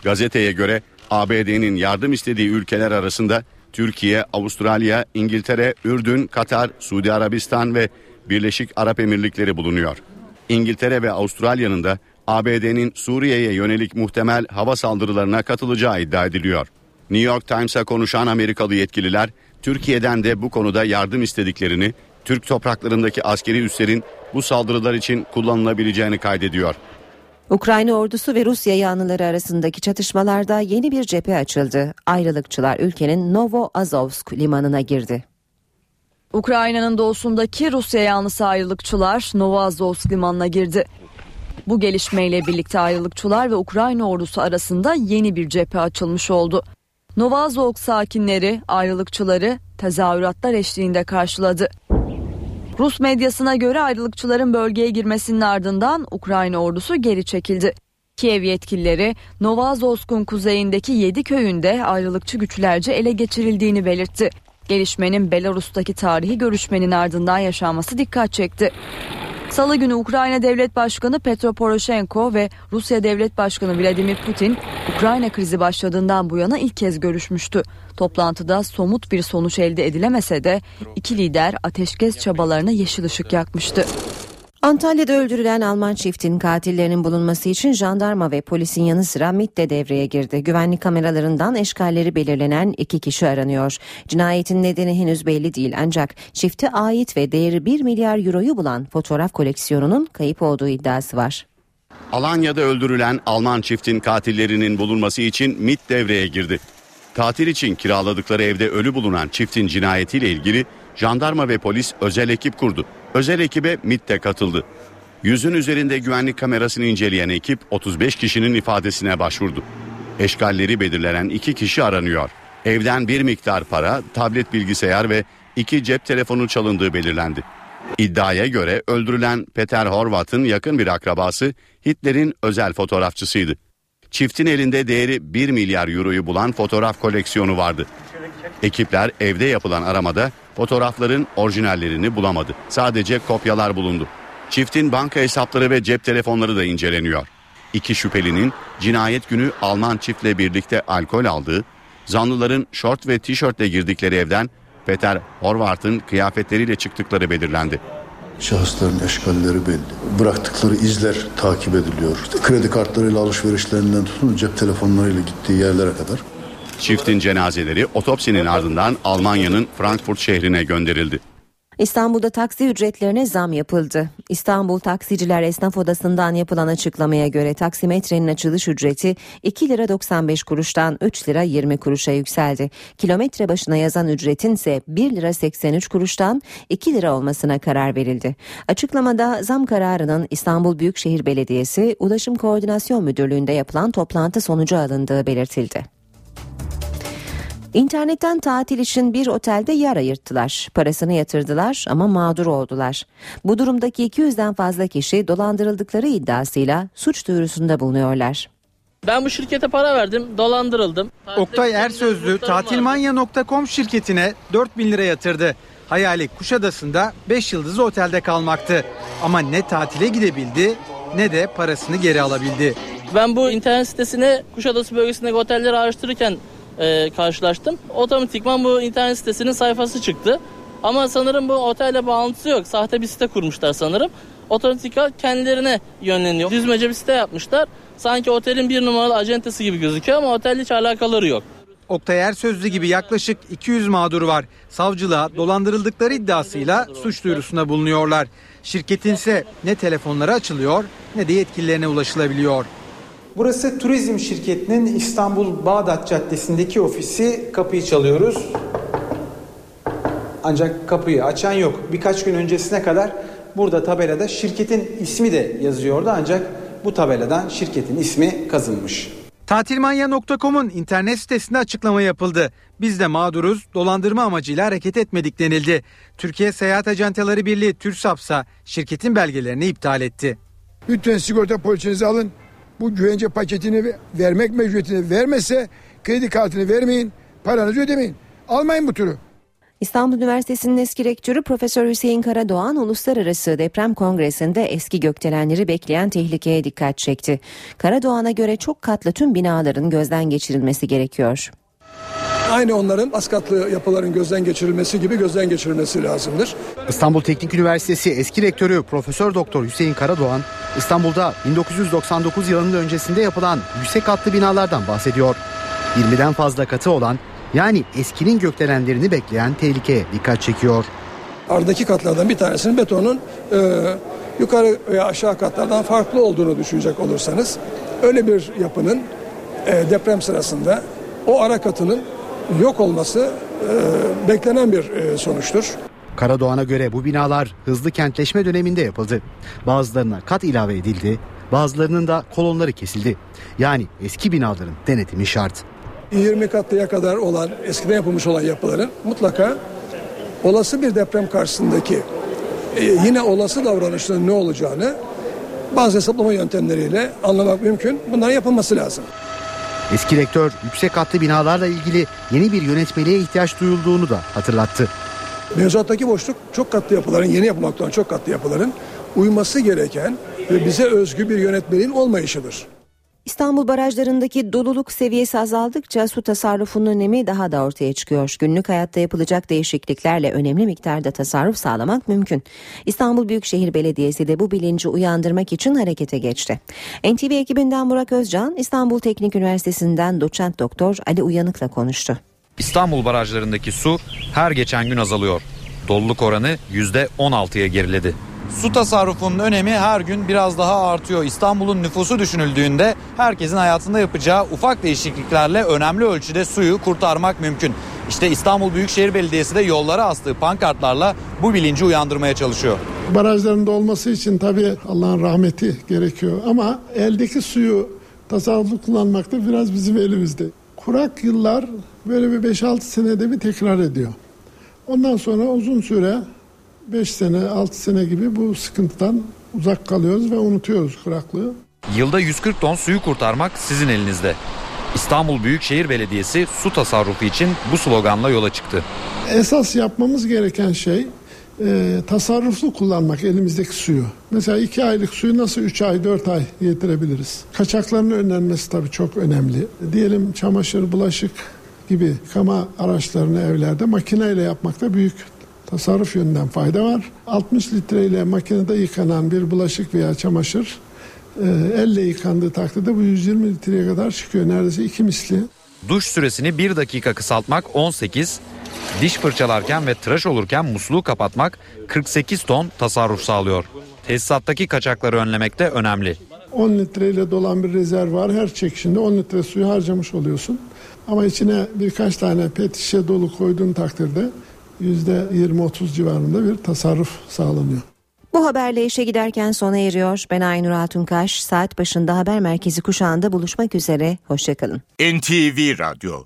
Gazeteye göre ABD'nin yardım istediği ülkeler arasında Türkiye, Avustralya, İngiltere, Ürdün, Katar, Suudi Arabistan ve Birleşik Arap Emirlikleri bulunuyor. İngiltere ve Avustralya'nın da ABD'nin Suriye'ye yönelik muhtemel hava saldırılarına katılacağı iddia ediliyor. New York Times'a konuşan Amerikalı yetkililer Türkiye'den de bu konuda yardım istediklerini, Türk topraklarındaki askeri üslerin bu saldırılar için kullanılabileceğini kaydediyor. Ukrayna ordusu ve Rusya yanlıları arasındaki çatışmalarda yeni bir cephe açıldı. Ayrılıkçılar ülkenin Novo-Azovsk limanına girdi. Ukrayna'nın doğusundaki Rusya yanlısı ayrılıkçılar Novazovsk limanına girdi. Bu gelişmeyle birlikte ayrılıkçılar ve Ukrayna ordusu arasında yeni bir cephe açılmış oldu. Novazovsk sakinleri ayrılıkçıları tezahüratlar eşliğinde karşıladı. Rus medyasına göre ayrılıkçıların bölgeye girmesinin ardından Ukrayna ordusu geri çekildi. Kiev yetkilileri Novazovsk'un kuzeyindeki 7 köyünde ayrılıkçı güçlerce ele geçirildiğini belirtti. Gelişmenin Belarus'taki tarihi görüşmenin ardından yaşanması dikkat çekti. Salı günü Ukrayna Devlet Başkanı Petro Poroshenko ve Rusya Devlet Başkanı Vladimir Putin Ukrayna krizi başladığından bu yana ilk kez görüşmüştü. Toplantıda somut bir sonuç elde edilemese de iki lider ateşkes çabalarına yeşil ışık yakmıştı. Antalya'da öldürülen Alman çiftin katillerinin bulunması için jandarma ve polisin yanı sıra MIT de devreye girdi. Güvenlik kameralarından eşkalleri belirlenen iki kişi aranıyor. Cinayetin nedeni henüz belli değil ancak çifte ait ve değeri 1 milyar euroyu bulan fotoğraf koleksiyonunun kayıp olduğu iddiası var. Alanya'da öldürülen Alman çiftin katillerinin bulunması için MIT devreye girdi. Tatil için kiraladıkları evde ölü bulunan çiftin cinayetiyle ilgili jandarma ve polis özel ekip kurdu. Özel ekibe MIT de katıldı. Yüzün üzerinde güvenlik kamerasını inceleyen ekip 35 kişinin ifadesine başvurdu. Eşkalleri belirlenen iki kişi aranıyor. Evden bir miktar para, tablet bilgisayar ve iki cep telefonu çalındığı belirlendi. İddiaya göre öldürülen Peter Horvath'ın yakın bir akrabası Hitler'in özel fotoğrafçısıydı. Çiftin elinde değeri 1 milyar euroyu bulan fotoğraf koleksiyonu vardı. Ekipler evde yapılan aramada fotoğrafların orijinallerini bulamadı. Sadece kopyalar bulundu. Çiftin banka hesapları ve cep telefonları da inceleniyor. İki şüphelinin cinayet günü Alman çiftle birlikte alkol aldığı, zanlıların şort ve tişörtle girdikleri evden Peter Horvath'ın kıyafetleriyle çıktıkları belirlendi. Şahısların eşkalleri belli. Bıraktıkları izler takip ediliyor. İşte kredi kartlarıyla alışverişlerinden tutun cep telefonlarıyla gittiği yerlere kadar. Çiftin cenazeleri otopsinin ardından Almanya'nın Frankfurt şehrine gönderildi. İstanbul'da taksi ücretlerine zam yapıldı. İstanbul Taksiciler Esnaf Odası'ndan yapılan açıklamaya göre taksimetrenin açılış ücreti 2 lira 95 kuruştan 3 lira 20 kuruşa yükseldi. Kilometre başına yazan ücretin ise 1 lira 83 kuruştan 2 lira olmasına karar verildi. Açıklamada zam kararının İstanbul Büyükşehir Belediyesi Ulaşım Koordinasyon Müdürlüğü'nde yapılan toplantı sonucu alındığı belirtildi. İnternetten tatil için bir otelde yer ayırttılar. Parasını yatırdılar ama mağdur oldular. Bu durumdaki 200'den fazla kişi dolandırıldıkları iddiasıyla suç duyurusunda bulunuyorlar. Ben bu şirkete para verdim, dolandırıldım. Oktay Ersözlü tatilmanya.com şirketine 4 bin lira yatırdı. Hayali Kuşadası'nda 5 yıldızlı otelde kalmaktı. Ama ne tatile gidebildi ne de parasını geri alabildi. Ben bu internet sitesine Kuşadası bölgesindeki otelleri araştırırken e, karşılaştım. Otomatikman bu internet sitesinin sayfası çıktı. Ama sanırım bu otelle bağlantısı yok. Sahte bir site kurmuşlar sanırım. Otomatikman kendilerine yönleniyor. Düzmece bir site yapmışlar. Sanki otelin bir numaralı acentesi gibi gözüküyor ama otelle hiç alakaları yok. Oktay Ersözlü gibi yaklaşık 200 mağdur var. Savcılığa dolandırıldıkları iddiasıyla suç duyurusunda bulunuyorlar. Şirketin ise ne telefonları açılıyor ne de yetkililerine ulaşılabiliyor. Burası turizm şirketinin İstanbul Bağdat Caddesi'ndeki ofisi. Kapıyı çalıyoruz. Ancak kapıyı açan yok. Birkaç gün öncesine kadar burada tabelada şirketin ismi de yazıyordu ancak bu tabeladan şirketin ismi kazınmış. Tatilmanya.com'un internet sitesinde açıklama yapıldı. Biz de mağduruz, dolandırma amacıyla hareket etmedik denildi. Türkiye Seyahat Ajantaları Birliği TÜRSAP'sa şirketin belgelerini iptal etti. Lütfen sigorta poliçenizi alın. Bu güvence paketini vermek mecburiyetini vermezse kredi kartını vermeyin, paranızı ödemeyin. Almayın bu turu. İstanbul Üniversitesi'nin eski rektörü Profesör Hüseyin Karadoğan Uluslararası Deprem Kongresi'nde eski gökdelenleri bekleyen tehlikeye dikkat çekti. Karadoğan'a göre çok katlı tüm binaların gözden geçirilmesi gerekiyor. Aynı onların az katlı yapıların gözden geçirilmesi gibi gözden geçirilmesi lazımdır. İstanbul Teknik Üniversitesi eski rektörü Profesör Doktor Hüseyin Karadoğan, İstanbul'da 1999 yılının öncesinde yapılan yüksek katlı binalardan bahsediyor. 20'den fazla katı olan yani eskinin gökdelenlerini bekleyen tehlikeye dikkat çekiyor. Ardaki katlardan bir tanesinin betonun e, yukarı veya aşağı katlardan farklı olduğunu düşünecek olursanız öyle bir yapının e, deprem sırasında o ara katının yok olması e, beklenen bir e, sonuçtur. Karadoğan'a göre bu binalar hızlı kentleşme döneminde yapıldı. Bazılarına kat ilave edildi, bazılarının da kolonları kesildi. Yani eski binaların denetimi şart. 20 katlıya kadar olan eskiden yapılmış olan yapıların mutlaka olası bir deprem karşısındaki e, yine olası davranışların ne olacağını bazı hesaplama yöntemleriyle anlamak mümkün. Bunların yapılması lazım. Eski rektör yüksek katlı binalarla ilgili yeni bir yönetmeliğe ihtiyaç duyulduğunu da hatırlattı. Mevzuattaki boşluk çok katlı yapıların, yeni yapılmakta olan çok katlı yapıların uyması gereken ve bize özgü bir yönetmeliğin olmayışıdır. İstanbul barajlarındaki doluluk seviyesi azaldıkça su tasarrufunun önemi daha da ortaya çıkıyor. Günlük hayatta yapılacak değişikliklerle önemli miktarda tasarruf sağlamak mümkün. İstanbul Büyükşehir Belediyesi de bu bilinci uyandırmak için harekete geçti. NTV ekibinden Burak Özcan, İstanbul Teknik Üniversitesi'nden doçent doktor Ali Uyanık'la konuştu. İstanbul barajlarındaki su her geçen gün azalıyor. Doluluk oranı %16'ya geriledi. Su tasarrufunun önemi her gün biraz daha artıyor. İstanbul'un nüfusu düşünüldüğünde herkesin hayatında yapacağı ufak değişikliklerle önemli ölçüde suyu kurtarmak mümkün. İşte İstanbul Büyükşehir Belediyesi de yollara astığı pankartlarla bu bilinci uyandırmaya çalışıyor. Barajların olması için tabii Allah'ın rahmeti gerekiyor ama eldeki suyu tasarruflu kullanmak da biraz bizim elimizde. Kurak yıllar böyle bir 5-6 senede bir tekrar ediyor. Ondan sonra uzun süre 5 sene 6 sene gibi bu sıkıntıdan uzak kalıyoruz ve unutuyoruz kuraklığı. Yılda 140 ton suyu kurtarmak sizin elinizde. İstanbul Büyükşehir Belediyesi su tasarrufu için bu sloganla yola çıktı. Esas yapmamız gereken şey e, tasarruflu kullanmak elimizdeki suyu. Mesela 2 aylık suyu nasıl 3 ay 4 ay yetirebiliriz? Kaçakların önlenmesi tabii çok önemli. Diyelim çamaşır, bulaşık gibi yıkama araçlarını evlerde makineyle yapmakta büyük tasarruf yönünden fayda var. 60 litreyle makinede yıkanan bir bulaşık veya çamaşır e, elle yıkandığı takdirde bu 120 litreye kadar çıkıyor. Neredeyse iki misli. Duş süresini 1 dakika kısaltmak 18, diş fırçalarken ve tıraş olurken musluğu kapatmak 48 ton tasarruf sağlıyor. Tesisattaki kaçakları önlemek de önemli. 10 litreyle dolan bir rezerv var. Her çekişinde 10 litre suyu harcamış oluyorsun. Ama içine birkaç tane pet şişe dolu koyduğun takdirde %20-30 civarında bir tasarruf sağlanıyor. Bu haberle işe giderken sona eriyor. Ben Aynur Altunkaş. Saat başında haber merkezi kuşağında buluşmak üzere. Hoşçakalın. NTV Radyo